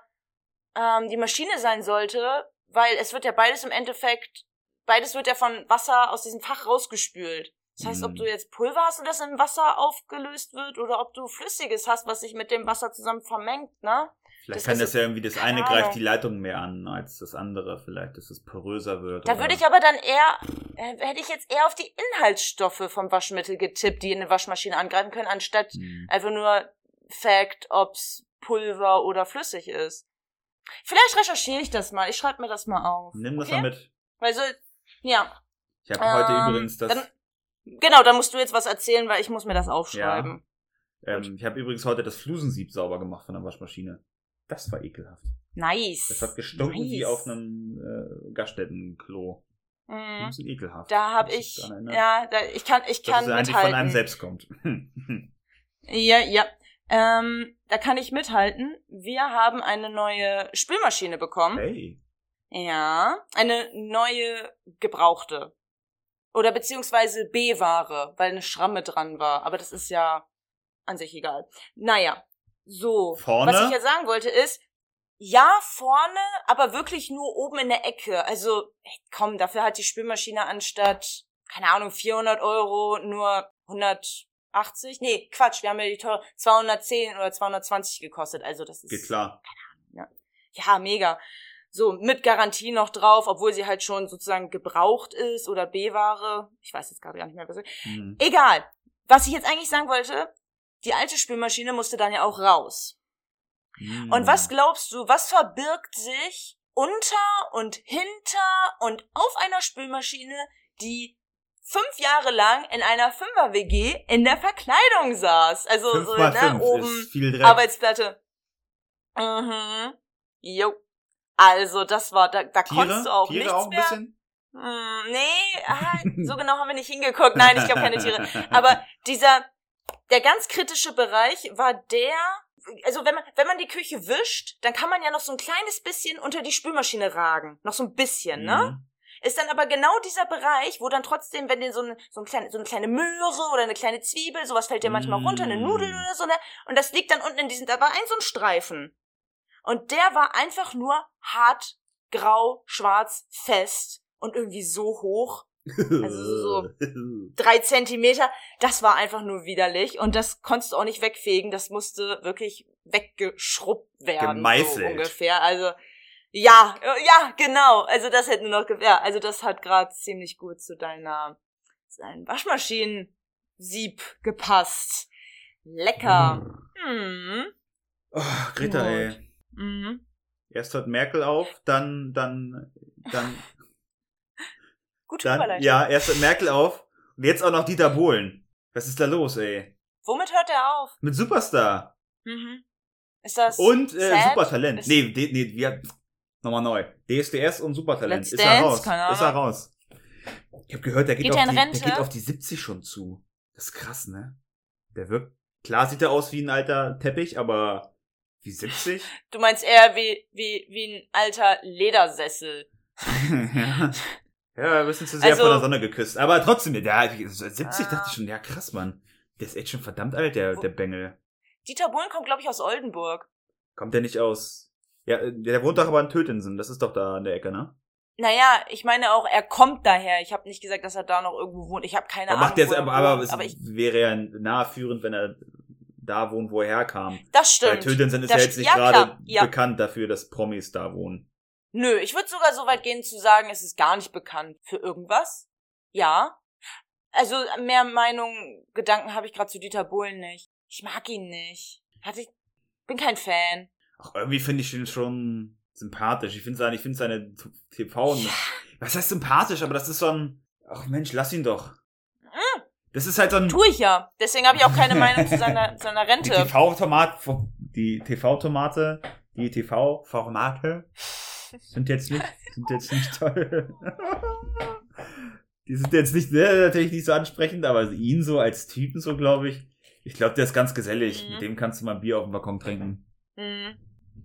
ähm, die Maschine sein sollte, weil es wird ja beides im Endeffekt, beides wird ja von Wasser aus diesem Fach rausgespült. Das heißt, ob Mhm. du jetzt Pulver hast und das im Wasser aufgelöst wird oder ob du Flüssiges hast, was sich mit dem Wasser zusammen vermengt, ne? Vielleicht das kann das ja irgendwie, das eine greift Ahnung. die Leitung mehr an als das andere. Vielleicht, dass es poröser wird. Da würde ich aber dann eher, äh, hätte ich jetzt eher auf die Inhaltsstoffe vom Waschmittel getippt, die in eine Waschmaschine angreifen können, anstatt Hm. einfach nur Fact, ob's Pulver oder flüssig ist. Vielleicht recherchiere ich das mal. Ich schreibe mir das mal auf. Nimm das okay? mal mit. Weil so, ja. Ich habe heute Ähm, übrigens das. Dann, genau, dann musst du jetzt was erzählen, weil ich muss mir das aufschreiben. ähm, ich habe übrigens heute das Flusensieb sauber gemacht von der Waschmaschine. Das war ekelhaft. Nice. Das hat gestunken nice. wie auf einem äh, Gaststättenklo. Ein Mhm. bisschen ekelhaft. Da habe ich, ja, da, ich kann, ich dass kann es eigentlich von einem selbst kommt. Ja, ja. Ähm, da kann ich mithalten. Wir haben eine neue Spülmaschine bekommen. hey. Ja, eine neue gebrauchte. Oder beziehungsweise B-Ware, weil eine Schramme dran war. Aber das ist ja an sich egal. Naja, so. Vorne? Was ich ja sagen wollte ist, ja, vorne, aber wirklich nur oben in der Ecke. Also, komm, dafür hat die Spülmaschine anstatt, keine Ahnung, 400 Euro nur 180? Nee, Quatsch, wir haben ja die teure 210 oder 220 gekostet. Also, das ist Geht klar. ja, mega. So, mit Garantie noch drauf, obwohl sie halt schon sozusagen gebraucht ist oder B-Ware. Ich weiß jetzt gerade gar nicht mehr, was ich. Hm. Egal. Was ich jetzt eigentlich sagen wollte, die alte Spülmaschine musste dann ja auch raus. Hm. Und was glaubst du, was verbirgt sich unter und hinter und auf einer Spülmaschine, die fünf Jahre lang in einer Fünfer-WG in der Verkleidung saß. Also Fünf so, ne, oben. Arbeitsplatte. Mhm. Jo. Also, das war, da, da Tiere, konntest du auch Tiere nichts auch ein mehr. bisschen? Hm, nee, ah, so genau haben wir nicht hingeguckt. Nein, ich glaube keine Tiere. Aber dieser, der ganz kritische Bereich war der, also wenn man, wenn man die Küche wischt, dann kann man ja noch so ein kleines bisschen unter die Spülmaschine ragen. Noch so ein bisschen, ne? Ist dann aber genau dieser Bereich, wo dann trotzdem, wenn dir so, ein, so, ein kleine, so eine kleine Möhre oder eine kleine Zwiebel, sowas fällt dir manchmal runter, eine Mm. Nudel oder so, ne? Und das liegt dann unten in diesem, da war ein so ein Streifen. Und der war einfach nur hart, grau, schwarz, fest und irgendwie so hoch. Also so- Drei Zentimeter. Das war einfach nur widerlich. Und das konntest du auch nicht wegfegen. Das musste wirklich weggeschrubbt werden. Gemeißelt. So ungefähr. Also, ja, äh, ja, genau. Also das hätte nur noch, ja, also das hat gerade ziemlich gut zu deiner, zu deinem Waschmaschinen-Sieb gepasst. Lecker. Hm. Oh, Greta, Gut. ey. Mhm. Erst hört Merkel auf, dann, dann, dann, Gute dann, ja, erst hört Merkel auf und jetzt auch noch Dieter Bohlen. Was ist da los, ey? Womit hört er auf? Mit Superstar. Mhm. Ist das Und äh? Supertalent. Ist- Nee, nee, nee, wir, nochmal neu. DSDS und Supertalent. Let's ist er Dance? raus. Keine Ist er raus. Ich habe gehört, der geht, Geht auf er die, Rente? der geht auf die 70 schon zu. Das ist krass, ne? Der wirkt, klar sieht er aus wie ein alter Teppich, aber wie 70? Du meinst eher wie, wie, wie ein alter Ledersessel. ja. ja, ein bisschen zu sehr Also- von der Sonne geküsst. Aber trotzdem, der 70 Ah. dachte ich schon, ja krass, Mann. Der ist echt schon verdammt alt, der, der Bengel. Dieter Bohlen kommt, glaube ich, aus Oldenburg. Kommt der nicht aus... Ja, äh, der wohnt doch aber in Tötensen. Das ist doch da an der Ecke, ne? Naja, ich meine auch, er kommt daher. Ich habe nicht gesagt, dass er da noch irgendwo wohnt. Ich habe keine Aber Ahnung. macht er aber, aber, es aber wäre ja nahführend, wenn er da wohnt, wo er herkam. das Weil stimmt. Tötensen ist Das ja jetzt nicht ja, gerade ja. bekannt dafür, dass Promis da wohnen. Nö, ich würde sogar so weit gehen zu sagen, es ist gar nicht bekannt für irgendwas. Ja. Also mehr Meinung, Gedanken habe ich gerade zu Dieter Bohlen nicht. Ich mag ihn nicht. Hatte ich, bin kein Fan. Ach, irgendwie finde ich ihn schon sympathisch. Ich finde seine, ich finde seine TV. Was heißt sympathisch? Aber das ist so ein. Ach Mensch, lass ihn doch. Das ist halt so ein. Tue ich ja. Deswegen habe ich auch keine Meinung zu seiner, seiner Die Rente. TV-Tomat, die TV-Tomate, die TV-Formate sind jetzt nicht, sind jetzt nicht toll. Die sind jetzt nicht, ne, natürlich nicht so ansprechend, aber ihn so als Typen so, glaube ich. Ich glaube, der ist ganz gesellig. Mhm. Mit dem kannst du mal Bier auf dem Balkon trinken. Mhm.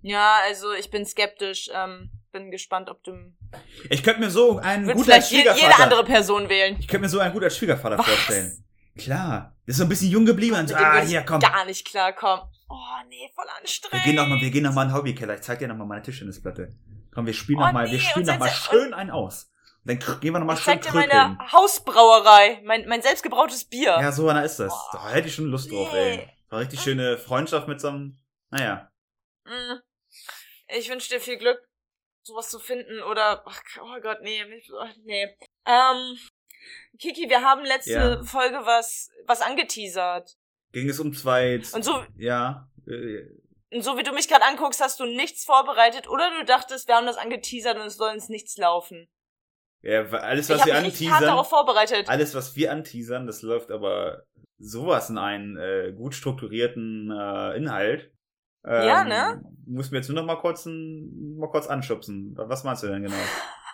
Ja, also ich bin skeptisch. Ähm, bin gespannt, ob du. Ich könnte mir so einen Würde gut als vielleicht je, Schwiegervater. jede andere Person wählen. Ich könnte mir so einen gut als Schwiegervater Was? vorstellen. Klar. Der ist so ein bisschen jung geblieben und so, ah, hier, komm. gar nicht klarkommen. Oh, nee, voll Wir anstrengend. gehen noch mal, wir gehen noch mal in den Hobbykeller. Ich zeig dir noch mal meine Tischtennisplatte. Komm, wir spielen Oh, noch mal, wir nee, spielen und noch mal setz- schön einen aus. Dann gehen wir noch mal Ich schön zeig dir meine Hausbrauerei. Mein, mein selbstgebrautes Bier. Ja, so einer ist das. Oh. Da hätte ich schon Lust drauf, Nee. ey. War richtig schöne Freundschaft mit so einem, naja. Mm. Ich wünsche dir viel Glück, sowas zu finden oder ach, oh Gott, nee, nee. Ähm, Kiki, wir haben letzte Ja. Folge was was angeteasert. Ging es um zwei, Und so ja, äh, und so wie du mich gerade anguckst, hast du nichts vorbereitet oder du dachtest, wir haben das angeteasert und es soll ins Nichts laufen. ja, alles, ich was habe wir richtig hart anteasern, darauf vorbereitet. alles, was wir anteasern, das läuft aber sowas in einen äh, gut strukturierten äh, Inhalt. Ähm, Ja, ne? Muss mir jetzt nur noch mal kurz, ein, mal kurz anschubsen. Was meinst du denn genau?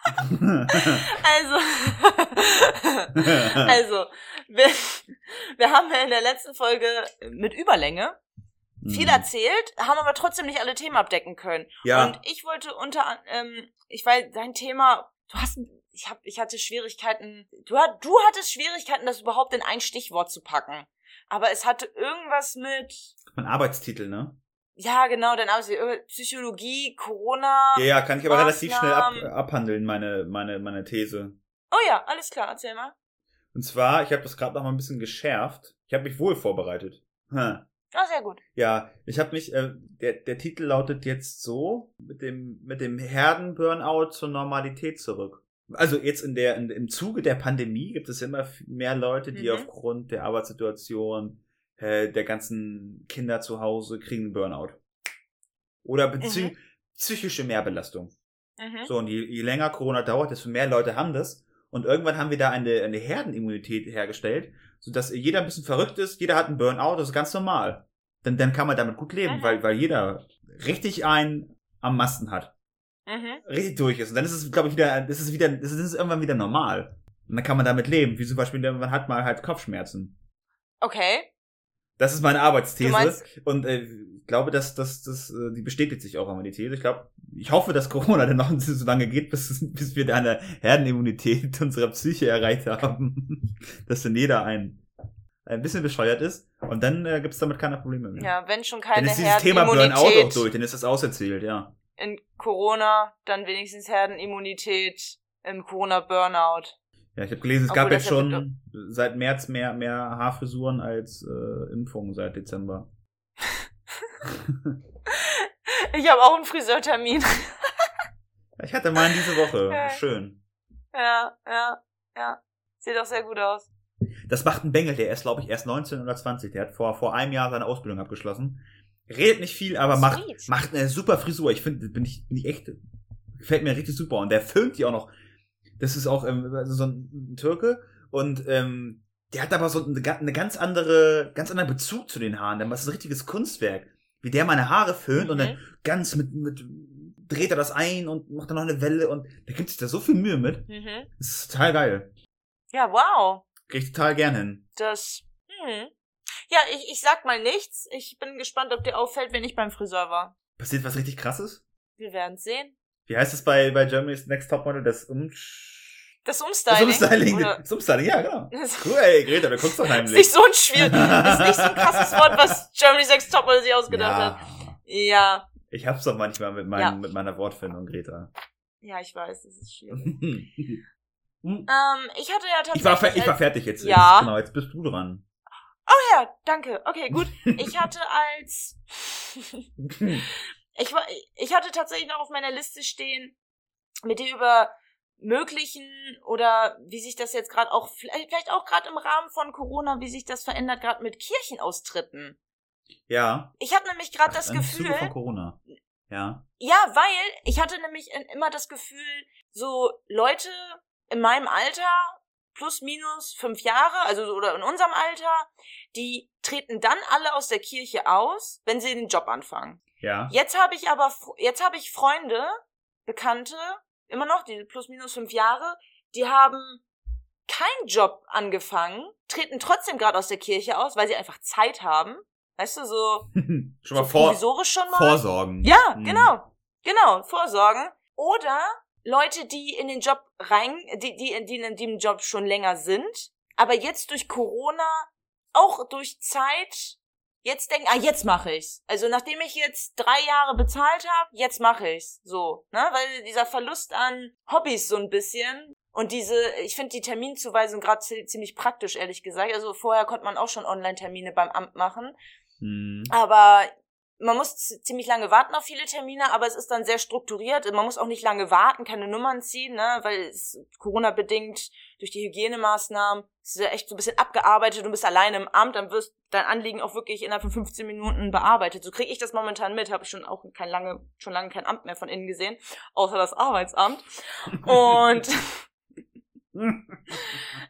Also, also, wir, wir haben ja in der letzten Folge mit Überlänge viel Mhm. erzählt, haben aber trotzdem nicht alle Themen abdecken können. Ja, Und ich wollte unter, ähm, ich weiß, dein Thema, du hast, ich hab, ich hatte Schwierigkeiten, du, du hattest Schwierigkeiten, das überhaupt in ein Stichwort zu packen. Aber es hatte irgendwas mit, mein Arbeitstitel, ne? Ja genau, dann haben sie Psychologie, Corona. Ja, ja, kann ich aber relativ schnell ab, Maßnahmen. abhandeln, meine, meine, meine These. Oh ja, alles klar, erzähl mal. Und zwar, ich habe das gerade noch mal ein bisschen geschärft. Ich habe mich wohl vorbereitet. Hm. Ah, sehr gut. Ja, ich habe mich, äh, der, der Titel lautet jetzt so, mit dem, mit dem Herden-Burnout zur Normalität zurück. Also jetzt in der, in, im Zuge der Pandemie gibt es immer mehr Leute, die Mhm. aufgrund der Arbeitssituation, äh, der ganzen Kinder zu Hause kriegen Burnout. Oder bezieh Mhm. psychische Mehrbelastung. Mhm. So, und je, je länger Corona dauert, desto mehr Leute haben das. Und irgendwann haben wir da eine, eine Herdenimmunität hergestellt, sodass jeder ein bisschen verrückt ist, jeder hat einen Burnout, das ist ganz normal. Dann, dann kann man damit gut leben, Mhm. weil, weil jeder richtig einen am Masten hat. Mhm. Richtig durch ist. Und dann ist es, glaube ich, wieder, ist wieder, das ist irgendwann wieder normal. Und dann kann man damit leben. Wie zum Beispiel, man hat mal halt Kopfschmerzen. Okay. Das ist meine Arbeitsthese. Meinst- und äh, ich glaube, dass dass das, äh, die bestätigt sich auch immer die These. Ich glaube, ich hoffe, dass Corona dann noch so lange geht, bis, bis wir da eine Herdenimmunität unserer Psyche erreicht haben. dass dann jeder ein, ein bisschen bescheuert ist. Und dann äh, gibt es damit keine Probleme mehr. Ja, wenn schon dann keine ist dieses Thema Burnout auch durch, dann ist das auserzählt, ja. in Corona, dann wenigstens Herdenimmunität im Corona-Burnout. Ja, ich habe gelesen, es Obwohl gab jetzt ja schon seit März mehr, mehr Haarfrisuren als äh, Impfungen seit Dezember. Ich habe auch einen Friseurtermin. Ich hatte mal diese Woche. Ja. Schön. ja, ja, ja. Sieht auch sehr gut aus. Das macht ein Bengel, der ist, glaube ich, erst 19 oder 20. Der hat vor, vor einem Jahr seine Ausbildung abgeschlossen. Redet nicht viel, aber macht, macht eine super Frisur. Ich finde, bin ich, bin ich echt, gefällt mir richtig super. Und der filmt die auch noch. Das ist auch ähm, also so ein Türke. Und ähm, der hat aber so eine, eine ganz andere, ganz anderen Bezug zu den Haaren. Das ist ein richtiges Kunstwerk. Wie der meine Haare föhnt und dann Mhm. ganz mit, mit, dreht er das ein und macht dann noch eine Welle und der gibt sich da so viel Mühe mit. Mhm. Das ist total geil. Ja, wow. Krieg ich total gerne hin. Das. Hm. Ja, ich, ich sag mal nichts. Ich bin gespannt, ob dir auffällt, wenn ich beim Friseur war. Passiert was richtig krasses? Wir werden sehen. Wie heißt es bei, bei Germany's Next Topmodel? Das Umsch... Das Das Umstyling. Umstyling. Oder- Das Umstyling, ja, genau. ist Cool, ey, Greta, du guckst doch heimlich. nicht so ein schwierig. Ist nicht so ein krasses Wort, was Germany's Next Topmodel sich ausgedacht hat. ja. Ja. Ich hab's doch manchmal mit, meinem, Ja. mit meiner Wortfindung, Greta. Ja, ich weiß, das ist schwierig. ich, ähm, ich hatte ja tatsächlich. war, fer- ich war fertig jetzt. Ja. Genau, jetzt bist du dran. Oh ja, danke. Okay, gut. Ich hatte als. Ich, war, ich hatte tatsächlich noch auf meiner Liste stehen, mit dir über möglichen oder wie sich das jetzt gerade auch, vielleicht auch gerade im Rahmen von Corona, wie sich das verändert, gerade mit Kirchenaustritten. ja. Ich habe nämlich gerade das Gefühl, von Corona. Ja. ja, weil ich hatte nämlich immer das Gefühl, so Leute in meinem Alter, plus minus fünf Jahre, also so- oder in unserem Alter, die treten dann alle aus der Kirche aus, wenn sie den Job anfangen. Ja. Jetzt habe ich aber, jetzt habe ich Freunde, Bekannte, immer noch, die plus minus fünf Jahre, die haben keinen Job angefangen, treten trotzdem gerade aus der Kirche aus, weil sie einfach Zeit haben. Weißt du, so, Schon so mal vor, provisorisch schon mal. vorsorgen. Ja, Mhm. genau. Genau, vorsorgen. Oder Leute, die in den Job rein, die, die, die in dem Job schon länger sind, aber jetzt durch Corona, auch durch Zeit, jetzt denken, ah, jetzt mache ich's. Also nachdem ich jetzt drei Jahre bezahlt habe, jetzt mache ich's. So, ne? Weil dieser Verlust an Hobbys so ein bisschen und diese, ich finde die Terminzuweisung gerade ziemlich praktisch, ehrlich gesagt. Also vorher konnte man auch schon Online-Termine beim Amt machen. Mhm. Aber man muss ziemlich lange warten auf viele Termine, aber es ist dann sehr strukturiert. Man muss auch nicht lange warten, keine Nummern ziehen, ne, weil es Corona-bedingt durch die Hygienemaßnahmen ist ja echt so ein bisschen abgearbeitet. Du bist alleine im Amt, dann wirst dein Anliegen auch wirklich innerhalb von 15 Minuten bearbeitet. So kriege ich das momentan mit. Habe ich schon auch kein lange, schon lange kein Amt mehr von innen gesehen, außer das Arbeitsamt. Und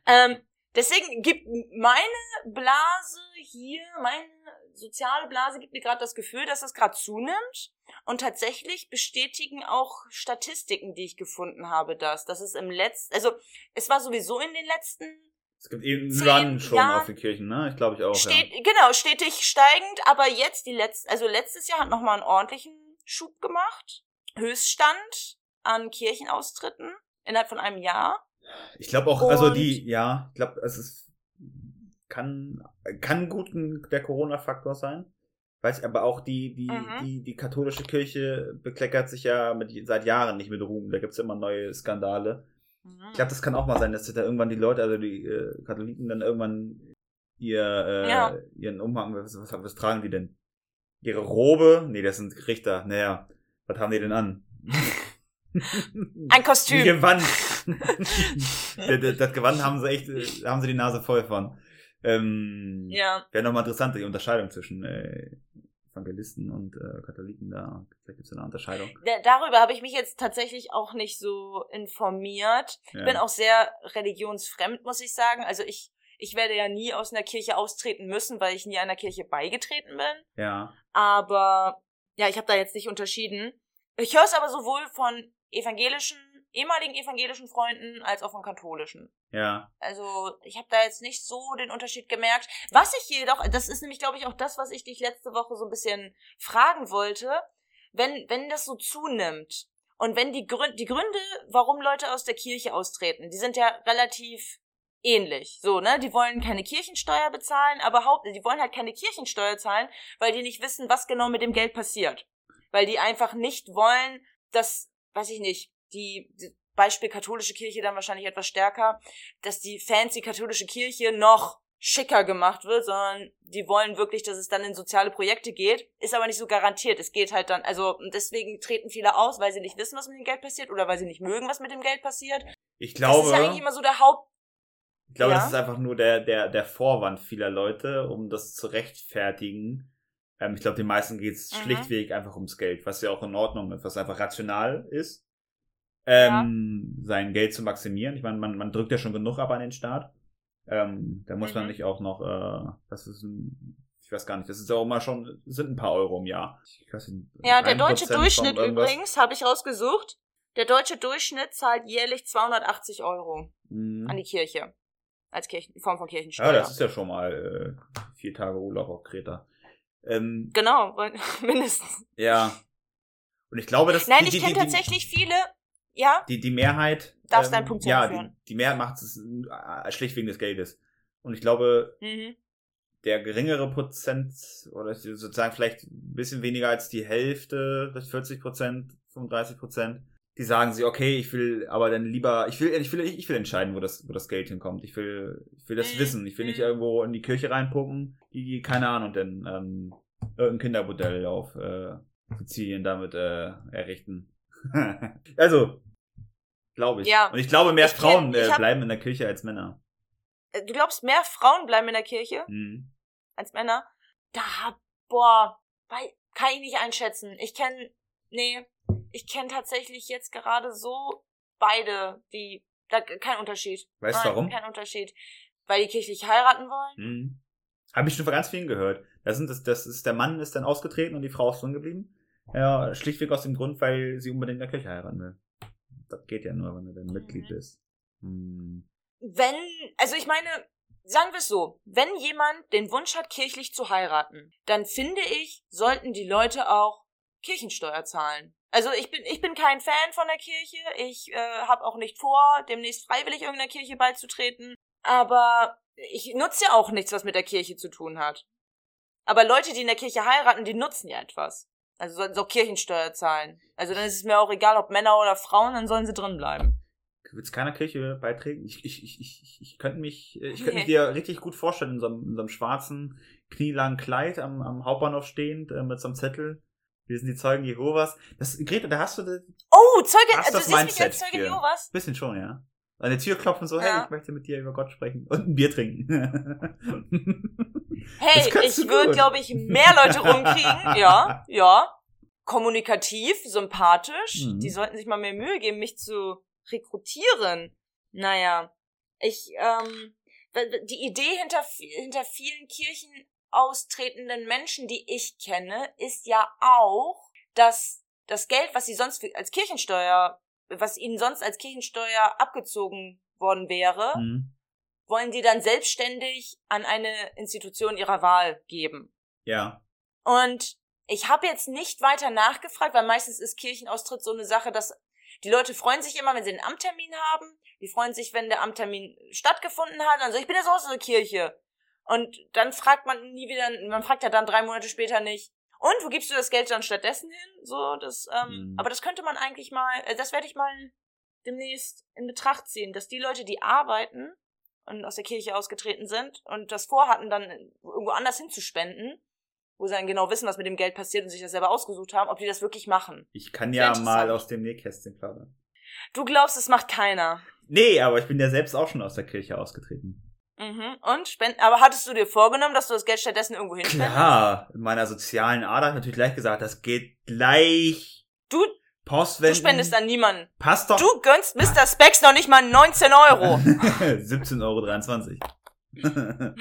ähm, deswegen gibt meine Blase hier, meine soziale Blase gibt mir gerade das Gefühl, dass es gerade zunimmt. Und tatsächlich bestätigen auch Statistiken, die ich gefunden habe, das. Das ist im letzten, also es war sowieso in den letzten Es gibt eben Run schon Jahren auf die Kirchen, ne? Ich glaube ich auch. steht, genau, stetig steigend, aber jetzt die letzte, also letztes Jahr hat nochmal einen ordentlichen Schub gemacht. Höchststand an Kirchenaustritten innerhalb von einem Jahr. ja. Ich glaube auch, also Und- die, ja, ich glaube, es ist, kann, kann gut ein, der Corona-Faktor sein. Weiß aber auch die, die, Mhm. die, die katholische Kirche bekleckert sich ja mit, seit Jahren nicht mit Ruhm. Da gibt's immer neue Skandale. Ich glaube, das kann auch mal sein, dass da irgendwann die Leute, also die äh, Katholiken, dann irgendwann ihr, äh, Ja. ihren Umhang, was, was, was tragen die denn? Ihre Robe? Nee, das sind Richter. Naja, was haben die denn an? Ein Ein Kostüm. Gewand. das, das, das Gewand haben sie echt, äh, haben sie die Nase voll von. Ähm, Ja. Wäre nochmal interessant, die Unterscheidung zwischen äh, Evangelisten und äh, Katholiken da. Vielleicht gibt es eine Unterscheidung. Da- Darüber habe ich mich jetzt tatsächlich auch nicht so informiert. Ich Ja. bin auch sehr religionsfremd, muss ich sagen. Also ich, ich werde ja nie aus einer Kirche austreten müssen, weil ich nie einer Kirche beigetreten bin. Ja. Aber ja, ich habe da jetzt nicht unterschieden. Ich höre es aber sowohl von evangelischen, ehemaligen evangelischen Freunden als auch von katholischen. Ja. Also ich habe da jetzt nicht so den Unterschied gemerkt. Was ich jedoch, das ist nämlich, glaube ich, auch das, was ich dich letzte Woche so ein bisschen fragen wollte, wenn, wenn das so zunimmt und wenn die, Gründe, die Gründe, warum Leute aus der Kirche austreten, die sind ja relativ ähnlich. So, ne? Die wollen keine Kirchensteuer bezahlen, aber haupt, die wollen halt keine Kirchensteuer zahlen, weil die nicht wissen, was genau mit dem Geld passiert. Weil die einfach nicht wollen, dass, weiß ich nicht, die, die Beispiel katholische Kirche dann wahrscheinlich etwas stärker, dass die fancy katholische Kirche noch schicker gemacht wird, sondern die wollen wirklich, dass es dann in soziale Projekte geht, ist aber nicht so garantiert. Es geht halt dann, also deswegen treten viele aus, weil sie nicht wissen, was mit dem Geld passiert oder weil sie nicht mögen, was mit dem Geld passiert. Ich Das glaube, ist ja eigentlich immer so der Haupt. ich glaube, Ja. das ist einfach nur der, der, der Vorwand vieler Leute, um das zu rechtfertigen. Ähm, ich glaube, den meisten geht es Mhm. schlichtweg einfach ums Geld, was ja auch in Ordnung ist, was einfach rational ist, ähm, sein Geld zu maximieren. Ich meine, man, man drückt ja schon genug ab an den Staat. Ähm, da muss man Mhm. nicht auch noch, äh, das ist ein, ich weiß gar nicht, das ist auch immer schon, sind ein paar Euro im Jahr. Nicht, Ja, der 1% deutsche Durchschnitt übrigens, habe ich rausgesucht. Der deutsche Durchschnitt zahlt jährlich 280 Euro Mhm. an die Kirche. Als Kirchen, Form von Ja, Kirchensteuer. das ist ja schon mal äh, vier Tage Urlaub auf Kreta. Ähm, genau, mindestens. ja. Und ich glaube, dass Nein, die, ich kenne tatsächlich viele, ja, die, die Mehrheit. Darfst deinen Punkt Ja, die, die Mehrheit macht es äh, schlicht wegen des Geldes. Und ich glaube, mhm. der geringere Prozent, oder sozusagen vielleicht ein bisschen weniger als die Hälfte, vielleicht 40 Prozent, 35 Prozent, die sagen sie, okay, ich will aber dann lieber, ich will, ich will, ich will entscheiden, wo das, wo das Geld hinkommt. Ich will, ich will das Mhm. wissen. Ich will nicht Mhm. irgendwo in die Kirche reinpuppen, die, keine Ahnung, denn ähm, irgendein Kinderbordell auf äh, Sizilien damit äh, errichten. also, glaube ich. Ja. Und ich glaube, mehr Ich kenn- Frauen ich äh, hab- bleiben in der Kirche als Männer. Äh, Du glaubst, mehr Frauen bleiben in der Kirche Mhm. als Männer? Da, boah, kann ich nicht einschätzen. Ich kenne, nee, ich kenne tatsächlich jetzt gerade so beide, die, da kein Unterschied. Weißt du warum? Kein Unterschied. Weil die kirchlich heiraten wollen? Mhm. Habe ich schon von ganz vielen gehört. Das, sind, das, das ist, der Mann ist dann ausgetreten und die Frau ist drin geblieben. Ja, schlichtweg aus dem Grund, weil sie unbedingt in der Kirche heiraten will. Das geht ja nur, wenn du dann Mitglied Mhm. bist. Hm. Wenn, also ich meine, sagen wir es so, wenn jemand den Wunsch hat, kirchlich zu heiraten, dann finde ich, sollten die Leute auch Kirchensteuer zahlen. Also ich bin, ich bin kein Fan von der Kirche. Ich äh, habe auch nicht vor, demnächst freiwillig irgendeiner Kirche beizutreten. Aber ich nutze ja auch nichts, was mit der Kirche zu tun hat. Aber Leute, die in der Kirche heiraten, die nutzen ja etwas. Also sollten sie auch Kirchensteuer zahlen. Also dann ist es mir auch egal, ob Männer oder Frauen, dann sollen sie drin bleiben. Willst keiner Kirche beitreten? Ich, ich, ich, ich, ich- könnte mich, ich könnte mich Nee. dir richtig gut vorstellen, in so einem, in so einem schwarzen, knielangen Kleid am, am Hauptbahnhof stehend, äh, mit so einem Zettel. Wir sind die Zeugen Jehovas. Das, Greta, da hast du das Oh, Zeuge, Hast also das du siehst mich Mindset als Zeuge Jehovas? bisschen schon, ja. An der Tür klopfen so, hey, Ja. ich möchte mit dir über Gott sprechen und ein Bier trinken. Hey, ich würde, glaube ich, mehr Leute rumkriegen. Ja, ja. Kommunikativ, sympathisch. Mhm. Die sollten sich mal mehr Mühe geben, mich zu rekrutieren. Naja, ich, ähm, die Idee hinter, hinter vielen Kirchen austretenden Menschen, die ich kenne, ist ja auch, dass das Geld, was sie sonst als Kirchensteuer, was ihnen sonst als Kirchensteuer abgezogen worden wäre, Mhm. wollen die dann selbstständig an eine Institution ihrer Wahl geben. Ja. Und ich habe jetzt nicht weiter nachgefragt, weil meistens ist Kirchenaustritt so eine Sache, dass die Leute freuen sich immer, wenn sie einen Amttermin haben. Die freuen sich, wenn der Amttermin stattgefunden hat. Also ich bin jetzt aus der Kirche. Und dann fragt man nie wieder, man fragt ja dann drei Monate später nicht. Und wo gibst du das Geld dann stattdessen hin? So, das, ähm, Mhm. aber das könnte man eigentlich mal, äh, das werde ich mal demnächst in Betracht ziehen, dass die Leute, die arbeiten und aus der Kirche ausgetreten sind und das vorhatten, dann irgendwo anders hinzuspenden, wo sie dann genau wissen, was mit dem Geld passiert und sich das selber ausgesucht haben, ob die das wirklich machen. Ich kann ja mal aus dem Nähkästchen plaudern. Du glaubst, es macht keiner. Nee, aber ich bin ja selbst auch schon aus der Kirche ausgetreten. Mhm. Und spenden. Aber hattest du dir vorgenommen, dass du das Geld stattdessen irgendwo hinspendest? Klar, in meiner sozialen Ader ich natürlich gleich gesagt, das geht gleich Du, Postwenden. du spendest an niemanden. Passt doch. Du gönnst Mr. Specs noch nicht mal 19 Euro. 17,23 Euro.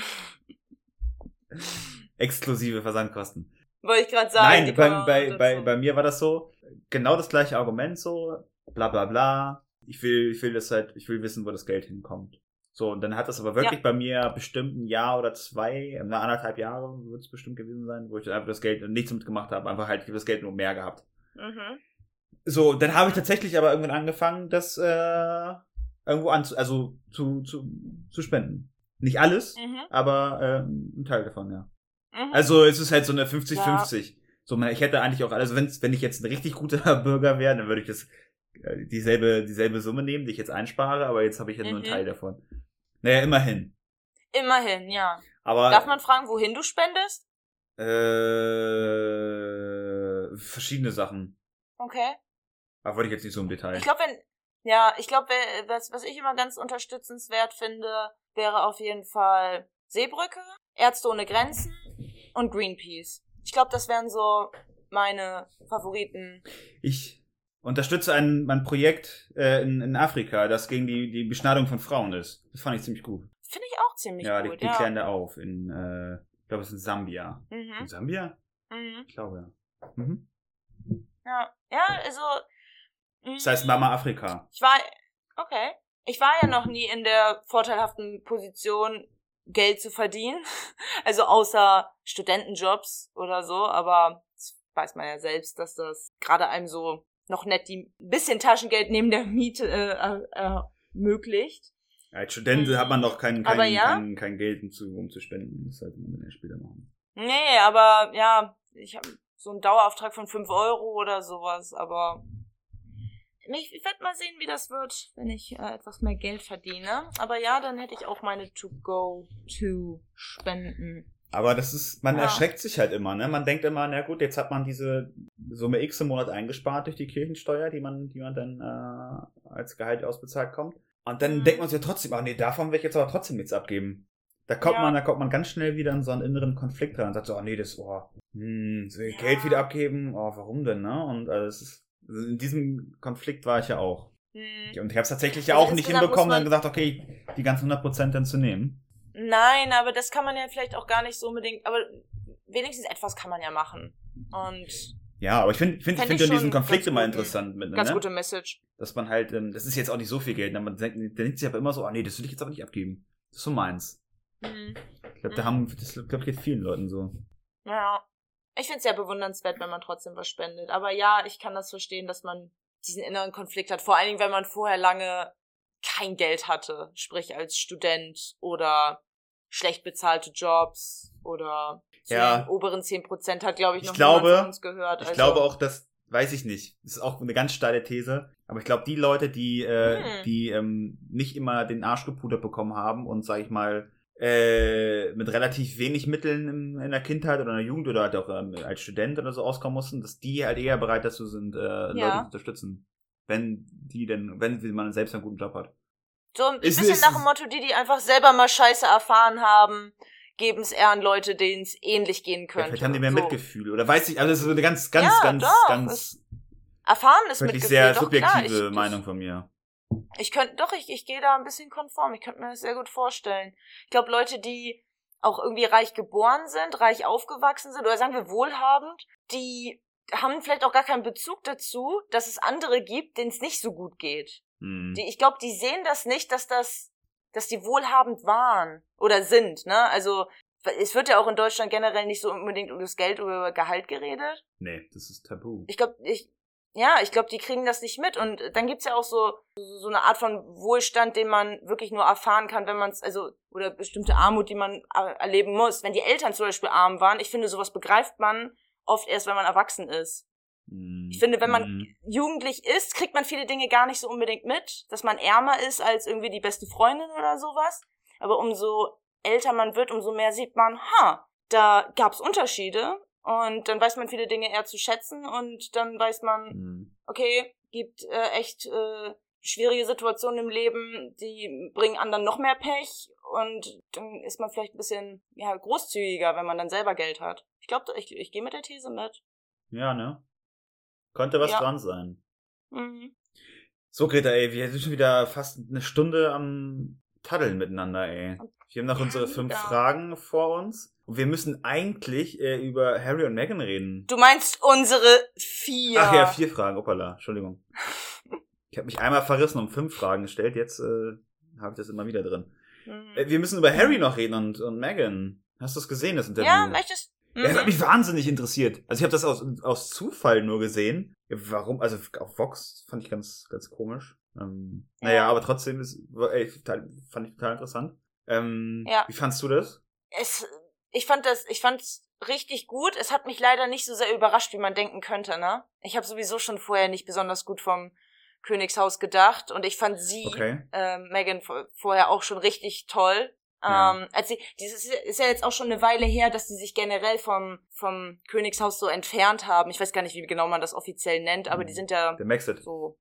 Exklusive Versandkosten. Wollte ich gerade sagen. Nein, bei, bei, bei, bei mir war das so, genau das gleiche Argument so, bla bla bla. Ich will, ich will das halt, ich will wissen, wo das Geld hinkommt. So, und dann hat das aber wirklich bei mir bestimmt ein Jahr oder zwei, na, anderthalb Jahre wird es bestimmt gewesen sein, wo ich einfach das Geld nichts mitgemacht habe, einfach halt, ich habe das Geld nur mehr gehabt. Mhm. So, dann habe ich tatsächlich aber irgendwann angefangen, das äh, irgendwo an, also zu, zu, zu spenden. Nicht alles, Mhm. aber äh, ein Teil davon, ja. Mhm. Also es ist halt so eine 50-50. So, man- ich hätte eigentlich auch, also wenn's, wenn ich jetzt ein richtig guter Bürger wäre, dann würde ich das äh, dieselbe, dieselbe Summe nehmen, die ich jetzt einspare, aber jetzt habe ich ja nur einen Mhm. Teil davon. Naja, immerhin. Immerhin, ja. Aber Darf man fragen, wohin du spendest? äh, verschiedene Sachen. Okay. Aber wollte ich jetzt nicht so im Detail. Ich glaube, wenn, ja, ich glaube, was, was ich immer ganz unterstützenswert finde, wäre auf jeden Fall Seebrücke, Ärzte ohne Grenzen und Greenpeace. Ich glaube, das wären so meine Favoriten. Ich unterstütze ein, ein Projekt äh, in, in Afrika, das gegen die, die Beschneidung von Frauen ist. Das fand ich ziemlich gut. Finde ich auch ziemlich ja, die, gut, die ja. klären da auf. In, äh, ich glaube, es ist in Sambia. In Mhm. Sambia? Mhm. Ich glaube, ja. Mhm. Ja, ja, also. mm, Das heißt Mama Afrika. Ich war, okay. Ich war ja noch nie in der vorteilhaften Position, Geld zu verdienen. Also außer Studentenjobs oder so, aber das weiß man ja selbst, dass das gerade einem so noch nett die ein bisschen Taschengeld neben der Miete äh, äh, ermöglicht. Als Student Mhm. hat man noch kein, kein, ja. kein, kein Geld, um zu, spenden. Das sollte man dann erst später machen. Nee, aber ja, ich habe so einen Dauerauftrag von 5 Euro oder sowas, aber ich, ich werde mal sehen, wie das wird, wenn ich äh, etwas mehr Geld verdiene. Aber ja, dann hätte ich auch meine To-Go-To-Spenden. Aber das ist, man Ja. erschreckt sich halt immer, ne? Man denkt immer, na gut, jetzt hat man diese Summe X im Monat eingespart durch die Kirchensteuer, die man, die man dann äh, als Gehalt ausbezahlt kommt. Und dann Mhm. denkt man sich ja trotzdem, ach nee, davon will ich jetzt aber trotzdem nichts abgeben. Da kommt Ja. man, da kommt man ganz schnell wieder in so einen inneren Konflikt rein und sagt so, ah nee, das, oh, hm, so Ja. Geld wieder abgeben, oh, warum denn, ne? Und also es ist, in diesem Konflikt war ich ja auch. Hm. Und ich habe es tatsächlich ja Also auch nicht hinbekommen, dann gesagt, okay, die ganzen 100% dann zu nehmen. Nein, aber das kann man ja vielleicht auch gar nicht so unbedingt, aber wenigstens etwas kann man ja machen. Und Ja, aber ich finde, ich finde, ich Fänd ich finde diesen schon Konflikt ganz immer gut. interessant mit, ganz ne? gute Message. dass man halt, ähm, das ist jetzt auch nicht so viel Geld, ne? man denkt, der denkt sich aber immer so, ah nee, das will ich jetzt aber nicht abgeben. Das ist so meins. Hm. Ich glaube, da Mhm. haben, das glaube ich geht vielen Leuten so. Ja. Ich finde es sehr bewundernswert, wenn man trotzdem was spendet. Aber ja, ich kann das verstehen, dass man diesen inneren Konflikt hat. Vor allen Dingen, wenn man vorher lange kein Geld hatte. Sprich als Student oder schlecht bezahlte Jobs oder Ja. den oberen 10% hat, glaube ich, Ich noch glaube- niemand von uns gehört. Ich also, glaube auch, dass, weiß ich nicht, das ist auch eine ganz steile These, aber ich glaube, die Leute, die, äh, Hm. die ähm, nicht immer den Arsch gepudert bekommen haben und, sag ich mal, äh, mit relativ wenig Mitteln in, in der Kindheit oder in der Jugend oder halt auch ähm, als Student oder so auskommen mussten, dass die halt eher bereit dazu sind, äh, Leute zu unterstützen. Wenn die denn, wenn man selbst einen guten Job hat. So ein Ist- bisschen ist- nach dem Motto, die, die einfach selber mal Scheiße erfahren haben, geben es eher an Leute, denen es ähnlich gehen Ja, könnte. vielleicht haben die mehr so. Mitgefühl oder weiß ich, also das ist so eine ganz, ganz, Ja, ganz, doch, ganz Erfahren ist wirklich Mitgefühl, sehr doch, subjektive klar, ich, Meinung von mir. Ich könnte, doch, ich, ich gehe da ein bisschen konform. Ich könnte mir das sehr gut vorstellen. Ich glaube, Leute, die auch irgendwie reich geboren sind, reich aufgewachsen sind oder sagen wir wohlhabend, die haben vielleicht auch gar keinen Bezug dazu, dass es andere gibt, denen es nicht so gut geht. Hm. Die, ich glaube, die sehen das nicht, dass das, dass die wohlhabend waren oder sind, ne? Also, es wird ja auch in Deutschland generell nicht so unbedingt um das Geld oder über Gehalt geredet. Nee, das ist tabu. Ich glaube, ich, ja, ich glaube, die kriegen das nicht mit. Und dann gibt's ja auch so, so eine Art von Wohlstand, den man wirklich nur erfahren kann, wenn man es, also, oder bestimmte Armut, die man äh, erleben muss. Wenn die Eltern zum Beispiel arm waren, ich finde, sowas begreift man oft erst, wenn man erwachsen ist. Ich finde, wenn man Hm. jugendlich ist, kriegt man viele Dinge gar nicht so unbedingt mit, dass man ärmer ist als irgendwie die beste Freundin oder sowas. Aber umso älter man wird, umso mehr sieht man, ha, da gab's Unterschiede und dann weiß man viele Dinge eher zu schätzen und dann weiß man, Hm. okay, gibt äh, echt äh, schwierige Situationen im Leben, die bringen anderen noch mehr Pech und dann ist man vielleicht ein bisschen ja, großzügiger, wenn man dann selber Geld hat. Ich glaube, ich, ich gehe mit der These mit. Ja, ne? Könnte was Ja. dran sein. Mhm. So, Greta, ey, wir sind schon wieder fast eine Stunde am Taddeln miteinander, ey. Wir haben noch unsere fünf ja. Fragen vor uns. Und wir müssen eigentlich äh, über Harry und Meghan reden. Du meinst unsere vier. Ach ja, vier Fragen. Opala, Entschuldigung. Ich habe mich einmal verrissen und fünf Fragen gestellt. Jetzt äh, habe ich das immer wieder drin. Mhm. Äh, wir müssen über Harry noch reden und, und Meghan. Hast du es gesehen, das Interview? Ja, möchtest Ja, das hat Mhm. mich wahnsinnig interessiert. Also ich habe das aus, aus Zufall nur gesehen. Warum? Also auf Vox fand ich ganz, ganz komisch. Ähm, Ja. Naja, aber trotzdem ist, ey, fand ich total interessant. Ähm, Ja. Wie fandst du das? es, ich fand das, ich fand's richtig gut. Es hat mich leider nicht so sehr überrascht, wie man denken könnte, ne? Ich habe sowieso schon vorher nicht besonders gut vom Königshaus gedacht und ich fand sie, Okay. ähm, Megan vor- vorher auch schon richtig toll. Ja. Ähm, als sie, dieses ist ja jetzt auch schon eine Weile her, dass sie sich generell vom, vom Königshaus so entfernt haben. Ich weiß gar nicht, wie genau man das offiziell nennt, aber die Mhm. sind ja Der Maxit. so,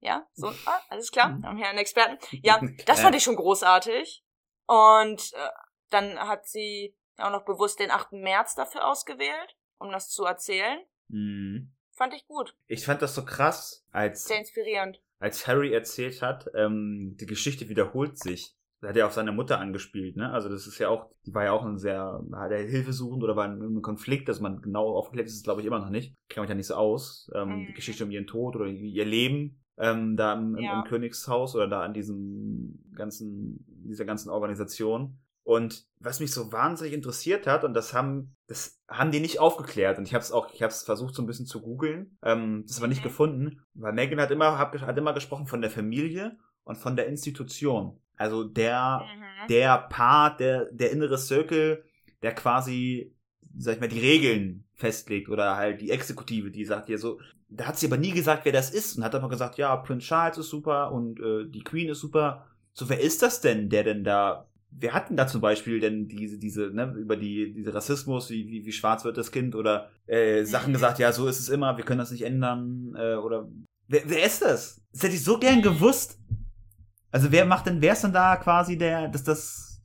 ja, so, ah, alles klar, Mhm. wir haben hier einen Experten. Ja, das fand ich schon großartig. Und äh, dann hat sie auch noch bewusst den 8. März dafür ausgewählt, um das zu erzählen. Mhm. Fand ich gut. Ich fand das so krass, als, Sehr inspirierend. als Harry erzählt hat, ähm, die Geschichte wiederholt sich. Da hat er auf seine Mutter angespielt, ne? Also das ist ja auch, die war ja auch ein sehr, hat er Hilfe suchend oder war in einem Konflikt, dass man genau aufgeklärt ist, glaube ich immer noch nicht. Kennt mich ja nicht so aus. Ähm, Mhm. Die Geschichte um ihren Tod oder ihr Leben ähm, da im, im, Ja. im Königshaus oder da an diesem ganzen, dieser ganzen Organisation. Und was mich so wahnsinnig interessiert hat, und das haben, das haben die nicht aufgeklärt. Und ich habe es auch, ich habe es versucht so ein bisschen zu googeln, ähm, das aber nicht Mhm. gefunden, weil Megan hat immer, hat, hat immer gesprochen von der Familie und von der Institution. Also der, Mhm. der Part, der, der innere Circle, der quasi, sag ich mal, die Regeln festlegt oder halt die Exekutive, die sagt hier so, da hat sie aber nie gesagt, wer das ist und hat aber gesagt, ja, Prince Charles ist super und äh, die Queen ist super. So, wer ist das denn, der denn da, wer hat denn da zum Beispiel denn diese, diese, ne, über die, diese Rassismus, wie, wie, wie schwarz wird das Kind oder äh, Sachen Mhm. gesagt, ja, so ist es immer, wir können das nicht ändern äh, oder wer, wer ist das? Das hätte ich so gern gewusst. Also wer macht denn, wer ist denn da quasi der, dass das,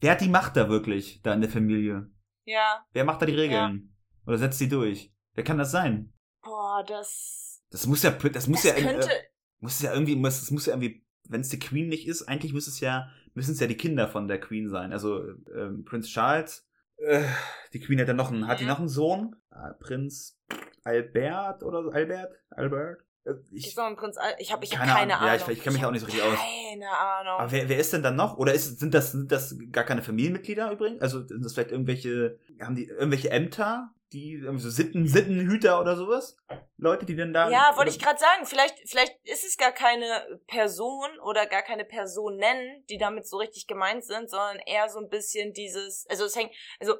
wer hat die Macht da wirklich, da in der Familie? Ja. Wer macht da die Regeln? Oder setzt sie durch? Wer kann das sein? Boah, das. Das muss ja, das muss das ja, könnte. äh, muss ja irgendwie, muss, das muss ja irgendwie, wenn es die Queen nicht ist, eigentlich müsste es ja, müssen es ja die Kinder von der Queen sein. Also ähm, Prinz Charles, äh, die Queen hat ja noch einen, hat die Mhm. noch einen Sohn? Äh, Prinz Albert oder so? Albert? Albert? Ich, Ich, so ein Prinz. Al- Ich habe ich hab Keine keine Ahnung. Ja, ich- ich kenn mich hab auch nicht so richtig aus. Keine Ahnung. aber wer, wer ist denn dann noch? Oder ist, sind das, sind das gar keine Familienmitglieder übrigens? Also sind das vielleicht irgendwelche, haben die irgendwelche Ämter, die irgendwie so Sitten, Sittenhüter oder sowas? Leute, die denn da. Ja, wollte ich gerade sagen, vielleicht, vielleicht ist es gar keine Person oder gar keine Personen, die damit so richtig gemeint sind, sondern eher so ein bisschen dieses, also es hängt, also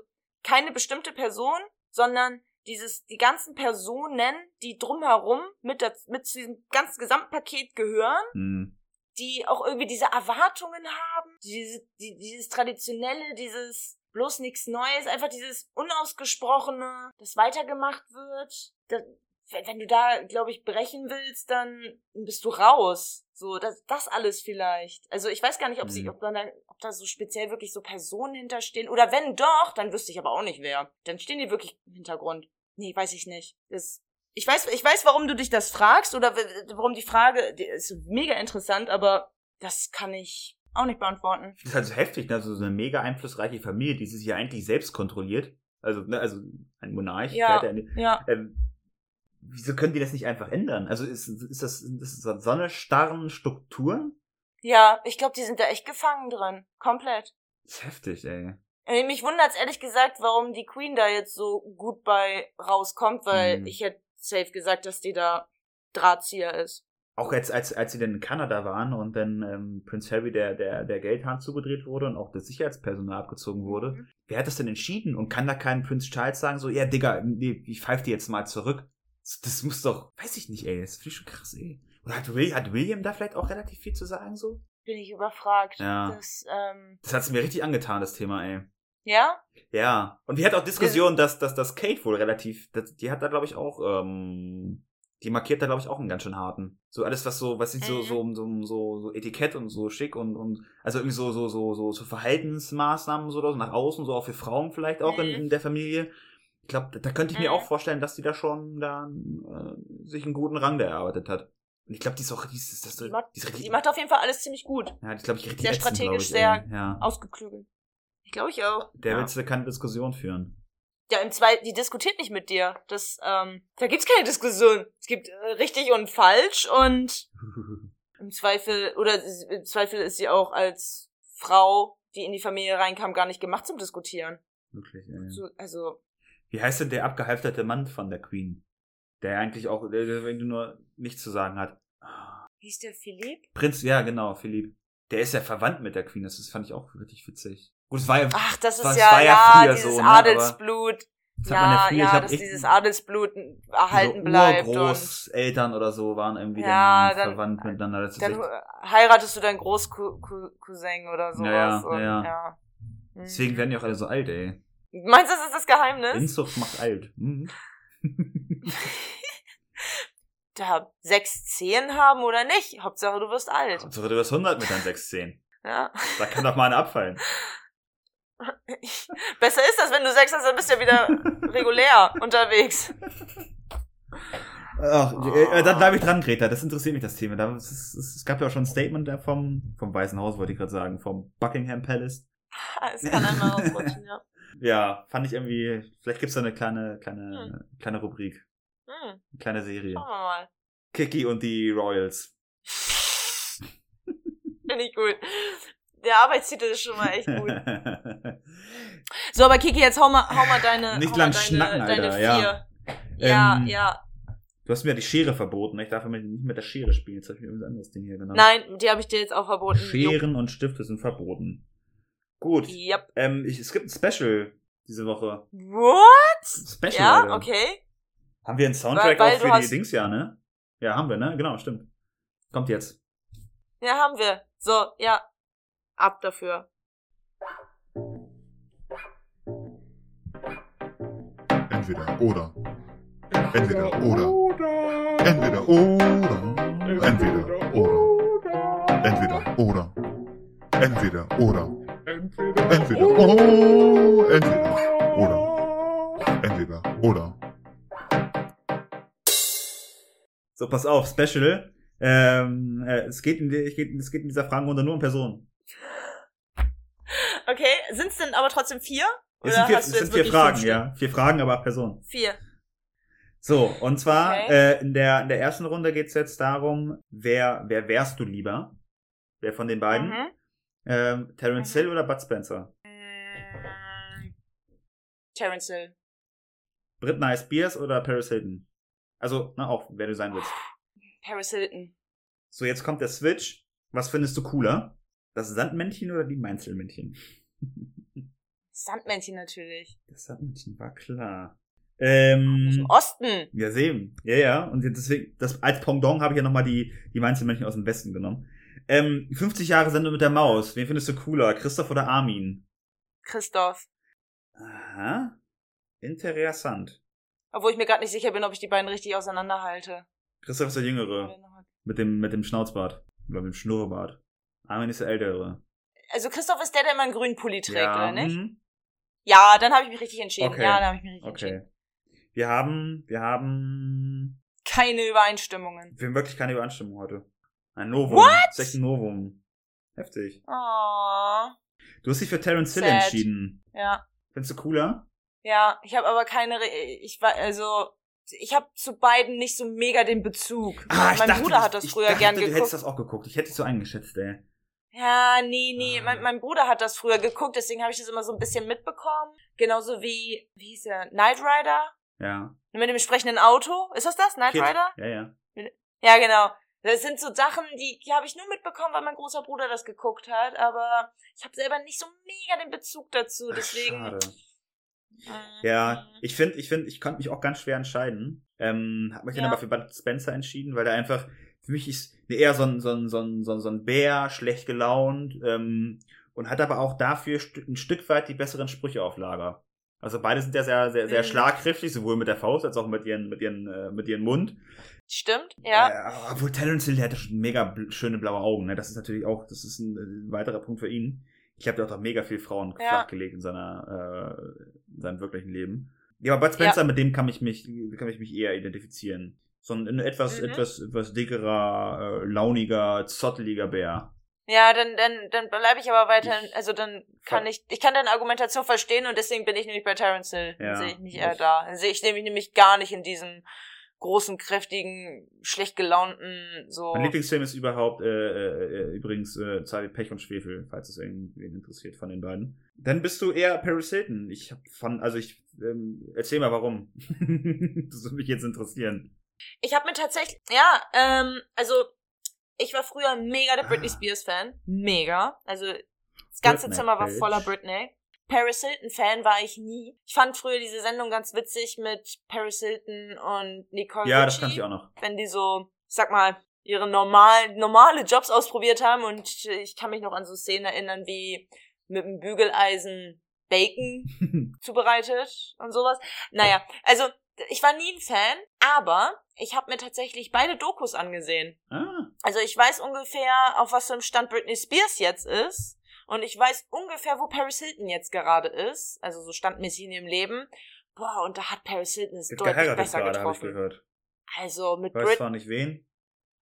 keine bestimmte Person, sondern dieses, die ganzen Personen, die drumherum mit, der, mit zu diesem ganzen Gesamtpaket gehören, Hm. die auch irgendwie diese Erwartungen haben, diese, die, dieses Traditionelle, dieses bloß nichts Neues, einfach dieses Unausgesprochene, das weitergemacht wird. Das, wenn, wenn du da, glaube ich, brechen willst, dann bist du raus. So, das, das alles vielleicht. Also ich weiß gar nicht, ob sie, Mhm. ob, man da, ob da so speziell wirklich so Personen hinterstehen. Oder wenn doch, dann wüsste ich aber auch nicht wer. Dann stehen die wirklich im Hintergrund. Nee, weiß ich nicht. Das, ich weiß, ich weiß, warum du dich das fragst oder warum die Frage, die ist mega interessant, aber das kann ich auch nicht beantworten. Das ist halt so heftig, ne? Also so eine mega einflussreiche Familie, die sich ja eigentlich selbst kontrolliert. Also, ne, also ein Monarch. Ja. der Ja. ähm, wieso können die das nicht einfach ändern? Also ist, ist das, ist das so eine starren Strukturen? Ja, ich glaube, die sind da echt gefangen drin. Komplett. Das ist heftig, ey. Äh, Mich wundert's ehrlich gesagt, warum die Queen da jetzt so gut bei rauskommt, weil Mhm. ich hätte safe gesagt, dass die da Drahtzieher ist. Auch jetzt, als, als sie dann in Kanada waren und dann ähm, Prince Harry der, der, der Geldhahn zugedreht wurde und auch das Sicherheitspersonal abgezogen wurde. Mhm. Wer hat das denn entschieden? Und kann da kein Prince Charles sagen, so, ja, Digga, nee, ich pfeife dir jetzt mal zurück? Das, muss doch, weiß ich nicht, ey, das finde ich schon krass, ey. Oder hat, Will, hat William da vielleicht auch relativ viel zu sagen, so? Bin ich überfragt. Ja. Das, ähm, Das hat's mir richtig angetan, das Thema, ey. ja? Ja. Und wir hatten auch Diskussionen, dass, dass, dass Kate wohl relativ, dass, die hat da, glaube ich, auch, ähm, Die markiert da, glaube ich, auch einen ganz schön harten. So alles, was so, was sieht so, Mhm. so, so, so, so Etikett und so schick und, und also irgendwie so, so, so, so, so Verhaltensmaßnahmen so, oder so nach außen, so auch für Frauen vielleicht auch in, Mhm. in der Familie. Ich glaube, da, könnte ich mir Mhm. auch vorstellen, dass die da schon dann äh, sich einen guten Rang da erarbeitet hat. Und ich glaube, die ist auch, die ist, das, Die macht- die ist richtig, Die macht auf jeden Fall alles ziemlich gut. ja, die ist, glaube ich, richtig sehr ätzend, strategisch, ich, sehr ja. Ausgeklügelt. Ich glaube ich auch. Der ja. willst du keine Diskussion führen. Ja, im Zweifel, die diskutiert nicht mit dir. Das, ähm, da gibt's keine Diskussion. Es gibt äh, richtig und falsch und im Zweifel, oder im Zweifel ist sie auch als Frau, die in die Familie reinkam, gar nicht gemacht zum Diskutieren. Wirklich, ey. So, also, Wie heißt denn der abgehalfterte Mann von der Queen? Der eigentlich auch, der, der irgendwie nur nichts zu sagen hat. hieß der Philipp? Prinz, ja, genau, Philipp. Der ist ja verwandt mit der Queen, das, das fand ich auch richtig witzig. Gut, es war ja, Ach, das ist Das ja, war ja ja, früher dieses so, ne, Adelsblut. ja Ja, früher, ja, dass dieses Adelsblut erhalten so bleibt. Und Urgroßeltern oder so waren irgendwie Ja, dann, dann- verwandt miteinander. Das dann heiratest du deinen Großcousin oder sowas. Ja, ja, und, ja, ja. deswegen werden die auch alle so alt, ey. Meinst du, das ist das Geheimnis? Inzucht macht alt. Mhm. da sechs Zehen haben oder nicht. Hauptsache, du wirst alt. Hauptsache du wirst 100 mit deinen 610. Ja. Da kann doch mal eine abfallen. Besser ist das, wenn du sechs hast, dann bist du ja wieder regulär unterwegs. Ach, äh, dann bleibe ich dran, Greta. Das interessiert mich, das Thema. Da, es, ist- es, es gab ja auch schon ein Statement da vom, vom Weißen Haus, wollte ich gerade sagen, vom Buckingham Palace. Es kann einmal ausrutschen, ja. Ja, fand ich irgendwie, vielleicht gibt's da eine kleine, kleine, kleine Rubrik, Hm, eine kleine Serie. schauen wir mal. Kiki und die Royals. Finde ich gut. Der Arbeitstitel ist schon mal echt gut. So, aber Kiki, jetzt hau mal, hau mal deine, Nicht lang deine, schnacken, deine Alter, vier. ja. Ja, Ähm, ja. Du hast mir ja die Schere verboten. Ich darf nicht mit der Schere spielen. Jetzt habe ich mir irgendein anderes Ding hier genommen. Nein, die habe ich dir jetzt auch verboten. Scheren und Stifte sind verboten. Gut. Yep. Ähm, ich, es gibt ein Special diese Woche. What? Special. Ja, Alter. okay. Haben wir einen Soundtrack Weil- weil auch für die Dings, ja, ne? Ja, haben wir, ne? Genau, stimmt. Kommt jetzt. Ja, haben wir. So, ja. Ab dafür. Entweder oder. Entweder oder. Entweder oder. Entweder oder. Entweder oder. Entweder oder. Entweder oder. Entweder oder. Entweder oder. So, pass auf, Special. Ähm, äh, es, geht in, die- es, geht, es geht in dieser Fragenrunde nur um Personen. Okay, sind's denn aber trotzdem vier? Es sind vier, hast es sind vier Fragen, ja. Vier Fragen, aber Personen. Vier. So, und zwar Okay. äh, in, der, in der ersten Runde geht's jetzt darum, wer, wer wärst du lieber? Wer von den beiden? Mhm. Ähm, Terence. Hill oder Bud Spencer? Mm, Terence Hill. Britney Spears oder Paris Hilton? Also, na, auch, wer du sein willst. Paris Hilton. So, jetzt kommt der Switch. Was findest du cooler? Das Sandmännchen oder die Mainzelmännchen? Sandmännchen natürlich. Das Sandmännchen war klar. Aus Ähm, dem Osten. ja, sehen. Ja, ja. Und deswegen, das, als Pendant habe ich ja nochmal die, die Mainzelmännchen aus dem Westen genommen. Ähm, 50 Jahre Sendung mit der Maus. Wen findest du cooler? Christoph oder Armin? Christoph. Aha. Interessant. Obwohl ich mir gerade nicht sicher bin, ob ich die beiden richtig auseinanderhalte. Christoph ist der Jüngere. Mit dem, mit dem Schnauzbart. Oder mit dem Schnurrbart. Armin ist der Ältere. Also Christoph ist der, der immer einen grünen Pulli trägt, oder nicht? mhm. Ja, dann habe ich mich richtig entschieden. Okay. Ja, dann habe ich mich richtig entschieden. Okay. Wir haben, wir haben, Keine Übereinstimmungen. wir haben wirklich keine Übereinstimmung heute. Ein Novum. What? Das ist echt ein Novum. Heftig. Oh. Du hast dich für Terence Hill entschieden. Ja. Findest du cooler? Ja, ich habe aber keine. Re ich war also. Ich habe zu beiden nicht so mega den Bezug. Ah, ich mein dachte, Bruder hat das ich früher dachte, gern Du geguckt. hättest das auch geguckt. Ich hätte dich so eingeschätzt, ey. Ja, nee, nee. Ah. Mein, mein Bruder hat das früher geguckt, deswegen habe ich das immer so ein bisschen mitbekommen. Genauso wie, wie hieß der? Knight Rider? Ja. Mit dem sprechenden Auto? Ist das das? Knight. Rider? Ja, ja. Ja, genau. Das sind so Sachen, die, die habe ich nur mitbekommen, weil mein großer Bruder das geguckt hat, aber ich habe selber nicht so mega den Bezug dazu, Ach, deswegen. schade. Mhm. Ja, ich finde, ich finde, ich konnte mich auch ganz schwer entscheiden. Ähm, hab mich dann Ja. aber für Bud Spencer entschieden, weil der einfach, für mich ist nee, eher so ein, so ein, so ein, so ein, so ein Bär, schlecht gelaunt, ähm, und hat aber auch dafür ein Stück weit die besseren Sprüche auf Lager. Also beide sind ja sehr, sehr, sehr Mhm. schlagkräftig, sowohl mit der Faust als auch mit ihren, mit ihren, äh, mit ihrem Mund. Stimmt, ja. Äh, obwohl Terence Hill, der hat ja schon mega bl schöne blaue Augen, ne? Das ist natürlich auch, das ist ein, äh, weiterer Punkt für ihn. Ich glaube, der hat auch mega viel Frauen Ja. flachgelegt in seiner, äh, in seinem wirklichen Leben. Ja, aber Bud Spencer, mit dem kann ich mich, kann ich mich eher identifizieren. So ein etwas, Mhm. etwas, etwas dickerer, äh, launiger, zotteliger Bär. Ja, dann, dann, dann bleibe ich aber weiterhin, also dann kann ich, ich kann deine Argumentation verstehen und deswegen bin ich nämlich bei Terence Hill. Dann Ja, sehe ich mich eher da. Dann sehe ich nämlich nämlich gar nicht in diesem großen, kräftigen, schlecht gelaunten, so. Mein Lieblingsfilm ist überhaupt, äh, äh, äh, übrigens, äh, wie Pech und Schwefel, falls es irgendwen interessiert von den beiden. Dann bist du eher Paris Hilton. Ich hab von, also ich, ähm, erzähl mal warum. das würde mich jetzt interessieren. Ich habe mir tatsächlich, ja, ähm, also ich war früher mega der Britney. Spears Fan, mega. Also das ganze Britney, Zimmer war Bitch. voller Britney. Paris Hilton Fan war ich nie. Ich fand früher diese Sendung ganz witzig mit Paris Hilton und Nicole Ja, das Richie, kann ich auch noch. wenn die so, ich sag mal, ihre normalen normale Jobs ausprobiert haben und ich kann mich noch an so Szenen erinnern wie mit dem Bügeleisen Bacon zubereitet und sowas. Naja, also ich war nie ein Fan, aber ich habe mir tatsächlich beide Dokus angesehen. ah, Also ich weiß ungefähr, auf was für einem Stand Britney Spears jetzt ist. Und ich weiß ungefähr, wo Paris Hilton jetzt gerade ist. Also so standmäßig in ihrem Leben. Boah, und da hat Paris Hilton es deutlich besser gerade, habe ich getroffen. gehört. Also mit Weiß Brit zwar nicht wen.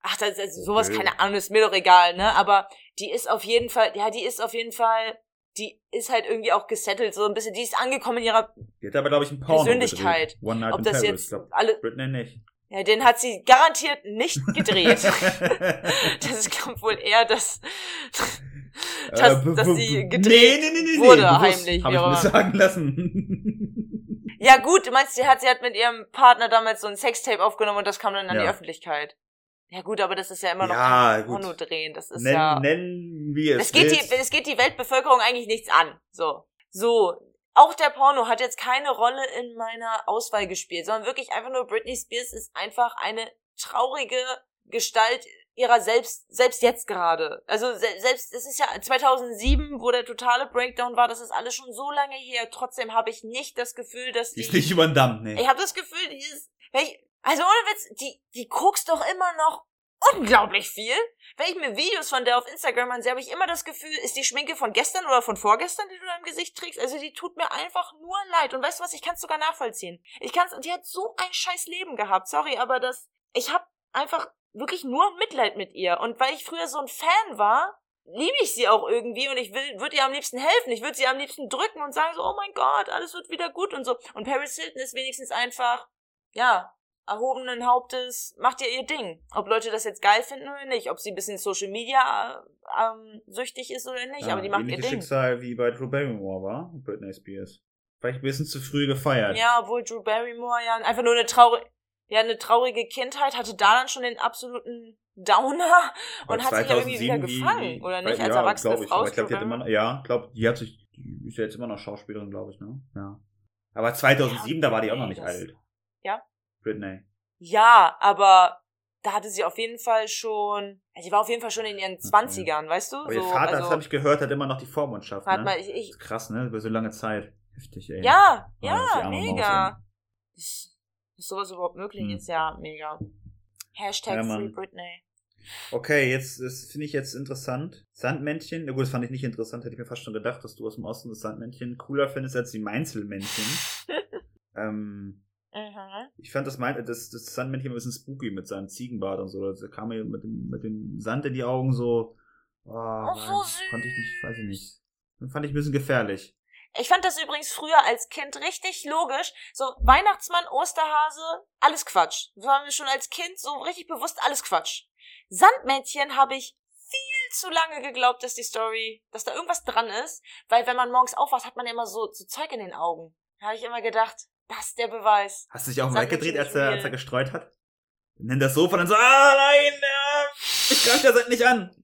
Ach, das ist also sowas, Okay. keine Ahnung, ist mir doch egal, ne? Aber die ist auf jeden Fall, ja, die ist auf jeden Fall, die ist halt irgendwie auch gesettelt, so ein bisschen, die ist angekommen in ihrer, Die hat aber, glaube ich, ein Porno Persönlichkeit. gedreht. One Night ob in das Paris. jetzt glaub, alle, Britney nicht. ja, den hat sie garantiert nicht gedreht. das ist, wohl eher das, dass, Äh, dass sie gedreht nee, nee, nee, wurde, bewusst, heimlich, Hab ich mir sagen lassen. Ja gut, du meinst, sie hat, sie hat mit ihrem Partner damals so ein Sextape aufgenommen und das kam dann an die Ja. Öffentlichkeit. Ja gut, aber das ist ja immer noch Ja. Porno drehen. Das ist Nenn, ja. Nennen wir es. Das geht, die, das geht die Weltbevölkerung eigentlich nichts an. So. So. Auch der Porno hat jetzt keine Rolle in meiner Auswahl gespielt, sondern wirklich einfach nur Britney Spears ist einfach eine traurige Gestalt ihrer selbst, selbst jetzt gerade. Also se selbst, es ist ja 2007, wo der totale Breakdown war, das ist alles schon so lange her. Trotzdem habe ich nicht das Gefühl, dass Die die... ist nicht über den Damm, nee. Ich habe das Gefühl, die ist, wenn ich, also ohne Witz, die, die guckst doch immer noch unglaublich viel. Wenn ich mir Videos von der auf Instagram ansehe, habe ich immer das Gefühl, ist die Schminke von gestern oder von vorgestern, die du da im Gesicht trägst? Also die tut mir einfach nur leid. Und weißt du was, ich kann es sogar nachvollziehen. Ich kann's, die hat so ein scheiß Leben gehabt. Sorry, aber das, ich habe einfach wirklich nur Mitleid mit ihr. Und weil ich früher so ein Fan war, liebe ich sie auch irgendwie und ich will, würde ihr am liebsten helfen. Ich würde sie am liebsten drücken und sagen so, oh mein Gott, alles wird wieder gut und so. Und Paris Hilton ist wenigstens einfach, ja, erhobenen Hauptes, macht ihr ihr Ding. Ob Leute das jetzt geil finden oder nicht, ob sie ein bisschen Social Media äh, ähm, süchtig ist oder nicht, Ja, aber die macht ihr Ding. Schicksal wie bei Drew Barrymore war, Britney Spears. Vielleicht ein bisschen zu früh gefeiert. Ja, obwohl Drew Barrymore ja einfach nur eine traurige, ja, eine traurige Kindheit hatte da dann schon den absoluten Downer Aber und hat sich ja irgendwie wieder 2007 wie- gefangen, wie- oder nicht? ja, Als erwachsene glaub ich. Frau. Ich glaube, die hat immer noch, ja, glaub, die hat sich, die ist ja jetzt immer noch Schauspielerin, glaube ich, ne? Ja. Aber 2007, da war die auch noch nicht alt. Ja? Britney. Ja, aber da hatte sie auf jeden Fall schon, sie war auf jeden Fall schon in ihren Zwanzigern, weißt du? Aber so, ihr Vater, das also, habe ich gehört, hat immer noch die Vormundschaft, warte ne? mal, ich, Das ich, ist krass, ne? Über so lange Zeit. Heftig, ey. ja, die ja, Maus, mega. Dass, dass sowas überhaupt möglich Hm. ist, ja, mega. Hashtag Ja, Free. Britney. Okay, jetzt, das finde ich jetzt interessant. Sandmännchen, na gut, das fand ich nicht interessant, hätte ich mir fast schon gedacht, dass du aus dem Osten das Sandmännchen cooler findest als die Mainzelmännchen. ähm, Mhm. ich fand das, Mein das, das Sandmännchen ein bisschen spooky mit seinem Ziegenbart und so. Da kam mir mit dem, mit dem Sand in die Augen so. Oh, Oh, so weiß- konnte ich nicht, weiß ich nicht. Das fand ich ein bisschen gefährlich. Ich fand das übrigens früher als Kind richtig logisch. So Weihnachtsmann, Osterhase, alles Quatsch. Das war mir schon als Kind so richtig bewusst alles Quatsch. Sandmännchen habe ich viel zu lange geglaubt, dass die Story, dass da irgendwas dran ist, weil wenn man morgens aufwacht, hat man ja immer so, so Zeug in den Augen. Da habe ich immer gedacht, das ist der Beweis. Hast du dich auch mal weggedreht, als er, als er gestreut hat? Nennt das Sofa und dann so, ah nein, ja, ich greif der Sand nicht an.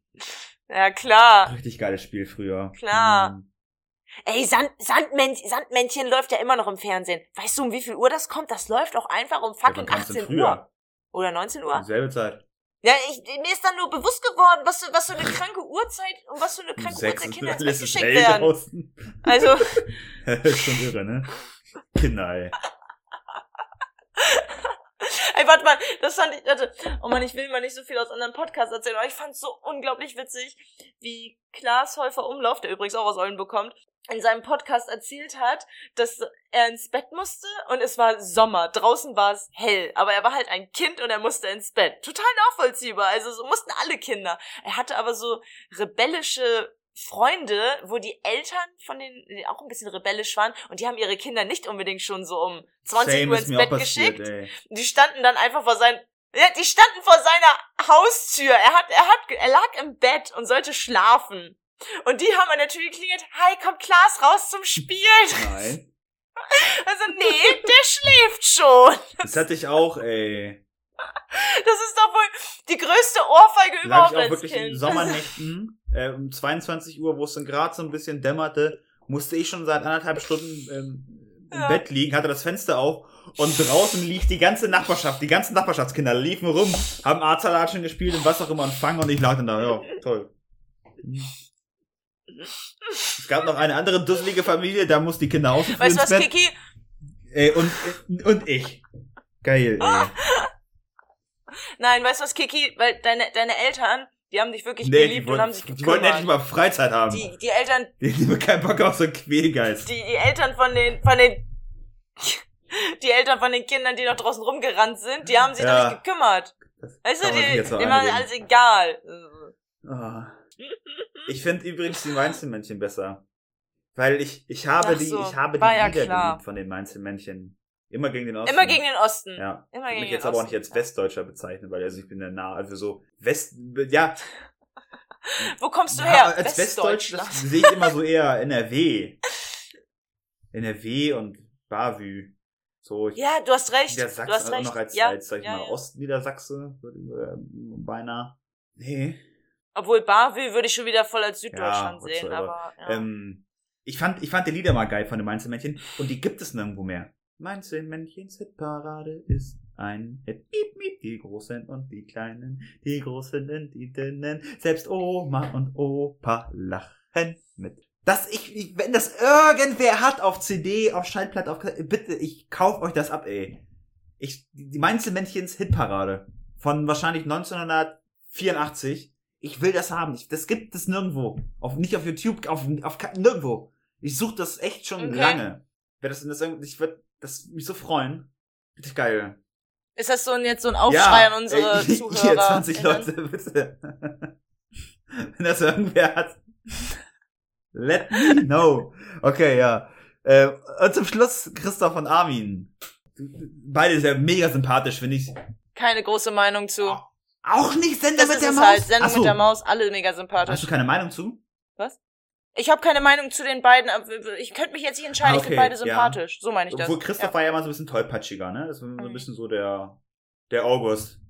Ja, klar. Richtig geiles Spiel früher. Klar. Hm. Ey, Sand, Sandmännchen, Sandmännchen läuft ja immer noch im Fernsehen. Weißt du, um wie viel Uhr das kommt? Das läuft auch einfach um Ja, fucking denn 18 Uhr. Oder 19 Uhr. Selbe Zeit. Ja, ich, mir ist dann nur bewusst geworden, was, für- was für eine kranke Uhrzeit und was für eine kranke Sechs Uhrzeit Kinder ins Bett geschickt werden. draußen. Also, ist schon irre, ne? Kinder, ey. Ey, warte mal, das fand ich, warte, oh man, ich will mal nicht so viel aus anderen Podcasts erzählen, aber ich fand's so unglaublich witzig, wie Klaas Häufer Umlauf, der übrigens auch aus Ollen bekommt, in seinem Podcast erzählt hat, dass er ins Bett musste und es war Sommer. Draußen war es hell, aber er war halt ein Kind und er musste ins Bett. Total nachvollziehbar. Also so mussten alle Kinder. Er hatte aber so rebellische Freunde, wo die Eltern von den auch ein bisschen rebellisch waren und die haben ihre Kinder nicht unbedingt schon so um 20 Same Uhr ins Bett passiert, geschickt. ey. Die standen dann einfach vor sein ja, die standen vor seiner Haustür. Er hat, er hat, er lag im Bett und sollte schlafen. Und die haben an der Tür geklingelt, hi, kommt Klaas raus zum Spielen. Nein. Also, nee, der schläft schon. Das hatte ich auch, ey. Das ist doch wohl die größte Ohrfeige lag überhaupt ich auch als wirklich in Kind. Sommernächten, äh, um 22 Uhr, wo es dann gerade so ein bisschen dämmerte, musste ich schon seit anderthalb Stunden ähm, im Ja. Bett liegen, hatte das Fenster auf und draußen liegt die ganze Nachbarschaft, die ganzen Nachbarschaftskinder liefen rum, haben Arztsalatschen gespielt und was auch immer und fangen und ich lag dann da, ja, toll. Es gab noch eine andere dusselige Familie, da muss die Kinder auch Weißt du was, Bett. Kiki? Ey, und, und ich. Geil, ey. Nein, weißt du was, Kiki? Weil deine, deine Eltern, die haben dich wirklich Nee, die geliebt und wollten, haben sich die wollten endlich gekümmert. mal Freizeit haben. Die, Die, die Eltern, die haben keinen Bock auf so einen Quälgeist. die, die Eltern von den, von den, die Eltern von den Kindern, die noch draußen rumgerannt sind, die haben sich Ja. doch nicht gekümmert. Das Weißt du, die, jetzt so denen war einreden. alles egal. Ah. Ich finde übrigens die Mainzelmännchen besser. Weil ich, ich habe Ach die, so, ich habe die ja Lieder geliebt von den Mainzelmännchen. Immer gegen den Osten. Immer gegen den Osten. Ja. Immer Ich gegen mich den jetzt aber auch nicht als Westdeutscher bezeichnen, weil also ich bin ja nah, also so West, ja, Wo kommst du ja her? als Westdeutsch, das sehe ich immer so eher NRW. NRW und Bavü. So, ich, Ja, du hast recht. der Du hast recht. noch als, ja, als, sag ich ja, mal, ja. Ostniedersachse, äh, beinahe. Nee. Obwohl Bavü würde ich schon wieder voll als Ja, Süddeutschland sehen, whatsoever. aber ja. Ähm, ich fand, ich fand die Lieder mal geil von den Mainzelmännchen und die gibt es nirgendwo mehr. Mainzelmännchens Hitparade ist ein Hit. Miep, miep, die Großen und die Kleinen, die Großen und die Dünnen, selbst Oma und Opa lachen mit. Das ich, wenn das irgendwer hat auf CD, auf Schallplatte, auf bitte, ich kauf euch das ab, ey. Ich, die Mainzelmännchens Hitparade von wahrscheinlich 1984. Ich will das haben. Ich, das gibt es nirgendwo. Auf, nicht auf YouTube, auf, auf nirgendwo. Ich suche das echt schon Okay. lange. Wer das, das, ich würde das mich so freuen. Richtig geil. Ist das so ein, jetzt so ein Aufschrei an unsere ey, Zuhörer? Hier 20 Leute, bitte. Wenn das irgendwer hat. Let me know. Okay, ja. Äh, und zum Schluss Christoph und Armin. Beide sehr mega sympathisch, finde ich. Keine große Meinung zu. Auch nicht Sender das mit ist der es Maus. halt. Sendung so. mit der Maus, alle mega Hast sympathisch. du keine Meinung zu? Ich habe keine Meinung zu den beiden. aber Ich könnte mich jetzt nicht entscheiden. Ah, Ich finde okay, beide ja. sympathisch. So meine ich das. Obwohl Christoph ja. war ja immer so ein bisschen tollpatschiger, ne? Das war so ein Mhm. bisschen so der, der August.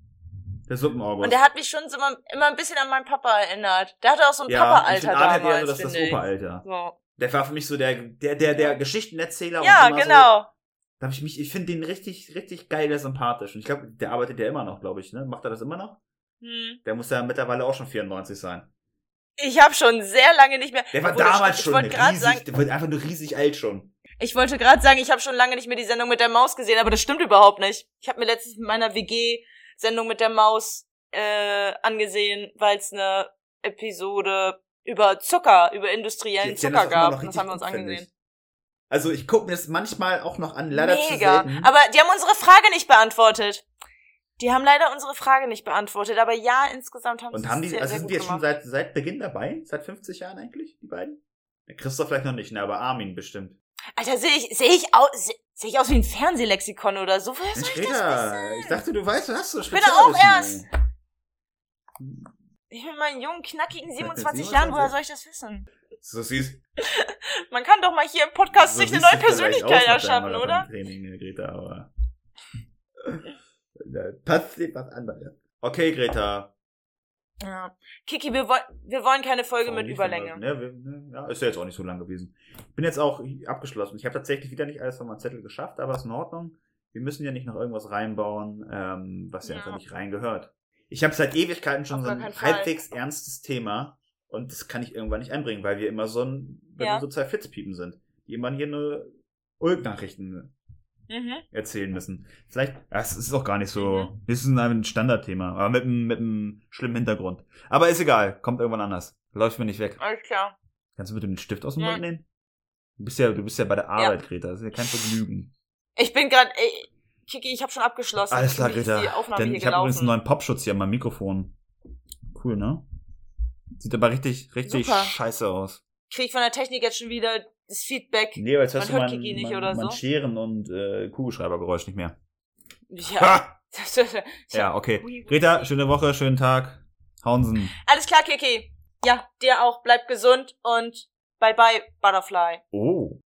Der Suppen-August. Und der hat mich schon so immer, immer ein bisschen an meinen Papa erinnert. Der hatte auch so ein ja, Papa-Alter hat eher damals, so das, das. Opa-Alter. So. Der war für mich so der, der, der, der Geschichtenerzähler. Ja, und genau. So, da hab ich mich, ich finde den richtig, richtig geil, der sympathisch. Und ich glaube, der arbeitet ja immer noch, glaube ich, ne? Macht er das immer noch? Hm. Der muss ja mittlerweile auch schon 94 sein. Ich habe schon sehr lange nicht mehr. Der war damals ich, schon ich riesig, sagen, der wird einfach nur riesig alt schon. ich wollte gerade sagen, ich habe schon lange nicht mehr die Sendung mit der Maus gesehen, aber das stimmt überhaupt nicht. Ich habe mir letztens mit meiner WG Sendung mit der Maus äh, angesehen, weil es eine Episode über Zucker, über industriellen Die Zucker gab. Das haben wir uns angesehen. Also ich gucke mir das manchmal auch noch an, leider zu Mega. selten. Aber die haben unsere Frage nicht beantwortet. Die haben leider unsere Frage nicht beantwortet, aber ja, insgesamt haben sie Und haben die, sehr, also sehr sind die jetzt schon gemacht. seit, seit Beginn dabei? Seit 50 Jahren eigentlich, die beiden? Christoph vielleicht noch nicht, ne, aber Armin bestimmt. Alter, sehe ich, sehe ich aus, sehe seh ich aus wie ein Fernsehlexikon oder so? Woher soll Mensch, ich das wissen? ich dachte, du weißt, du hast so bin auch erst. Ich bin meinen jungen, knackigen 27 27? Jahren, woher soll ich das wissen? So siehst Man kann doch mal hier im Podcast so sich eine neue Persönlichkeit erschaffen, oder? Ne, Greta, aber. Passiert was anderes. Okay, Greta. Ja. Kiki, wir, woll wir wollen keine Folge mit Überlänge. wenn wir- ne, ja, ist ja jetzt auch nicht so lang gewesen. Ich bin jetzt auch abgeschlossen. Ich habe tatsächlich wieder nicht alles von meinem Zettel geschafft, aber ist in Ordnung. Wir müssen ja nicht noch irgendwas reinbauen, ähm, was ja, Ja. einfach nicht reingehört. Ich habe seit Ewigkeiten schon so ein halbwegs ernstes Thema und das kann ich irgendwann nicht einbringen, weil wir immer so ein, wenn Ja. wir so zwei Flitzpiepen sind, die immer hier nur Ulk-Nachrichten Mhm. erzählen müssen. Vielleicht, das ist auch gar nicht so, Mhm. das ist ein Standardthema, aber mit einem, mit einem schlimmen Hintergrund. Aber ist egal, kommt irgendwann anders. Läuft mir nicht weg. Alles klar. Kannst du bitte den Stift aus dem Ja. Mund nehmen? Du bist ja, du bist ja bei der Arbeit, Greta. Das ist ja kein Vergnügen. Ich bin gerade, ey, Kiki, ich habe schon abgeschlossen. Alles klar, Greta. Denn ich habe übrigens einen neuen Popschutz hier an meinem Mikrofon. Cool, ne? Sieht aber richtig, richtig Super. scheiße aus. Krieg ich von der Technik jetzt schon wieder das Feedback. Nee, aber jetzt Man hörst du hört mein, Kiki nicht oder mein so? Scheren- und äh, Kugelschreibergeräusch nicht mehr. Ja. Ja. Okay. Greta, schöne Woche, schönen Tag. Haunsen. Alles klar, Kiki. Ja, dir auch. Bleib gesund und bye bye, Butterfly. Oh.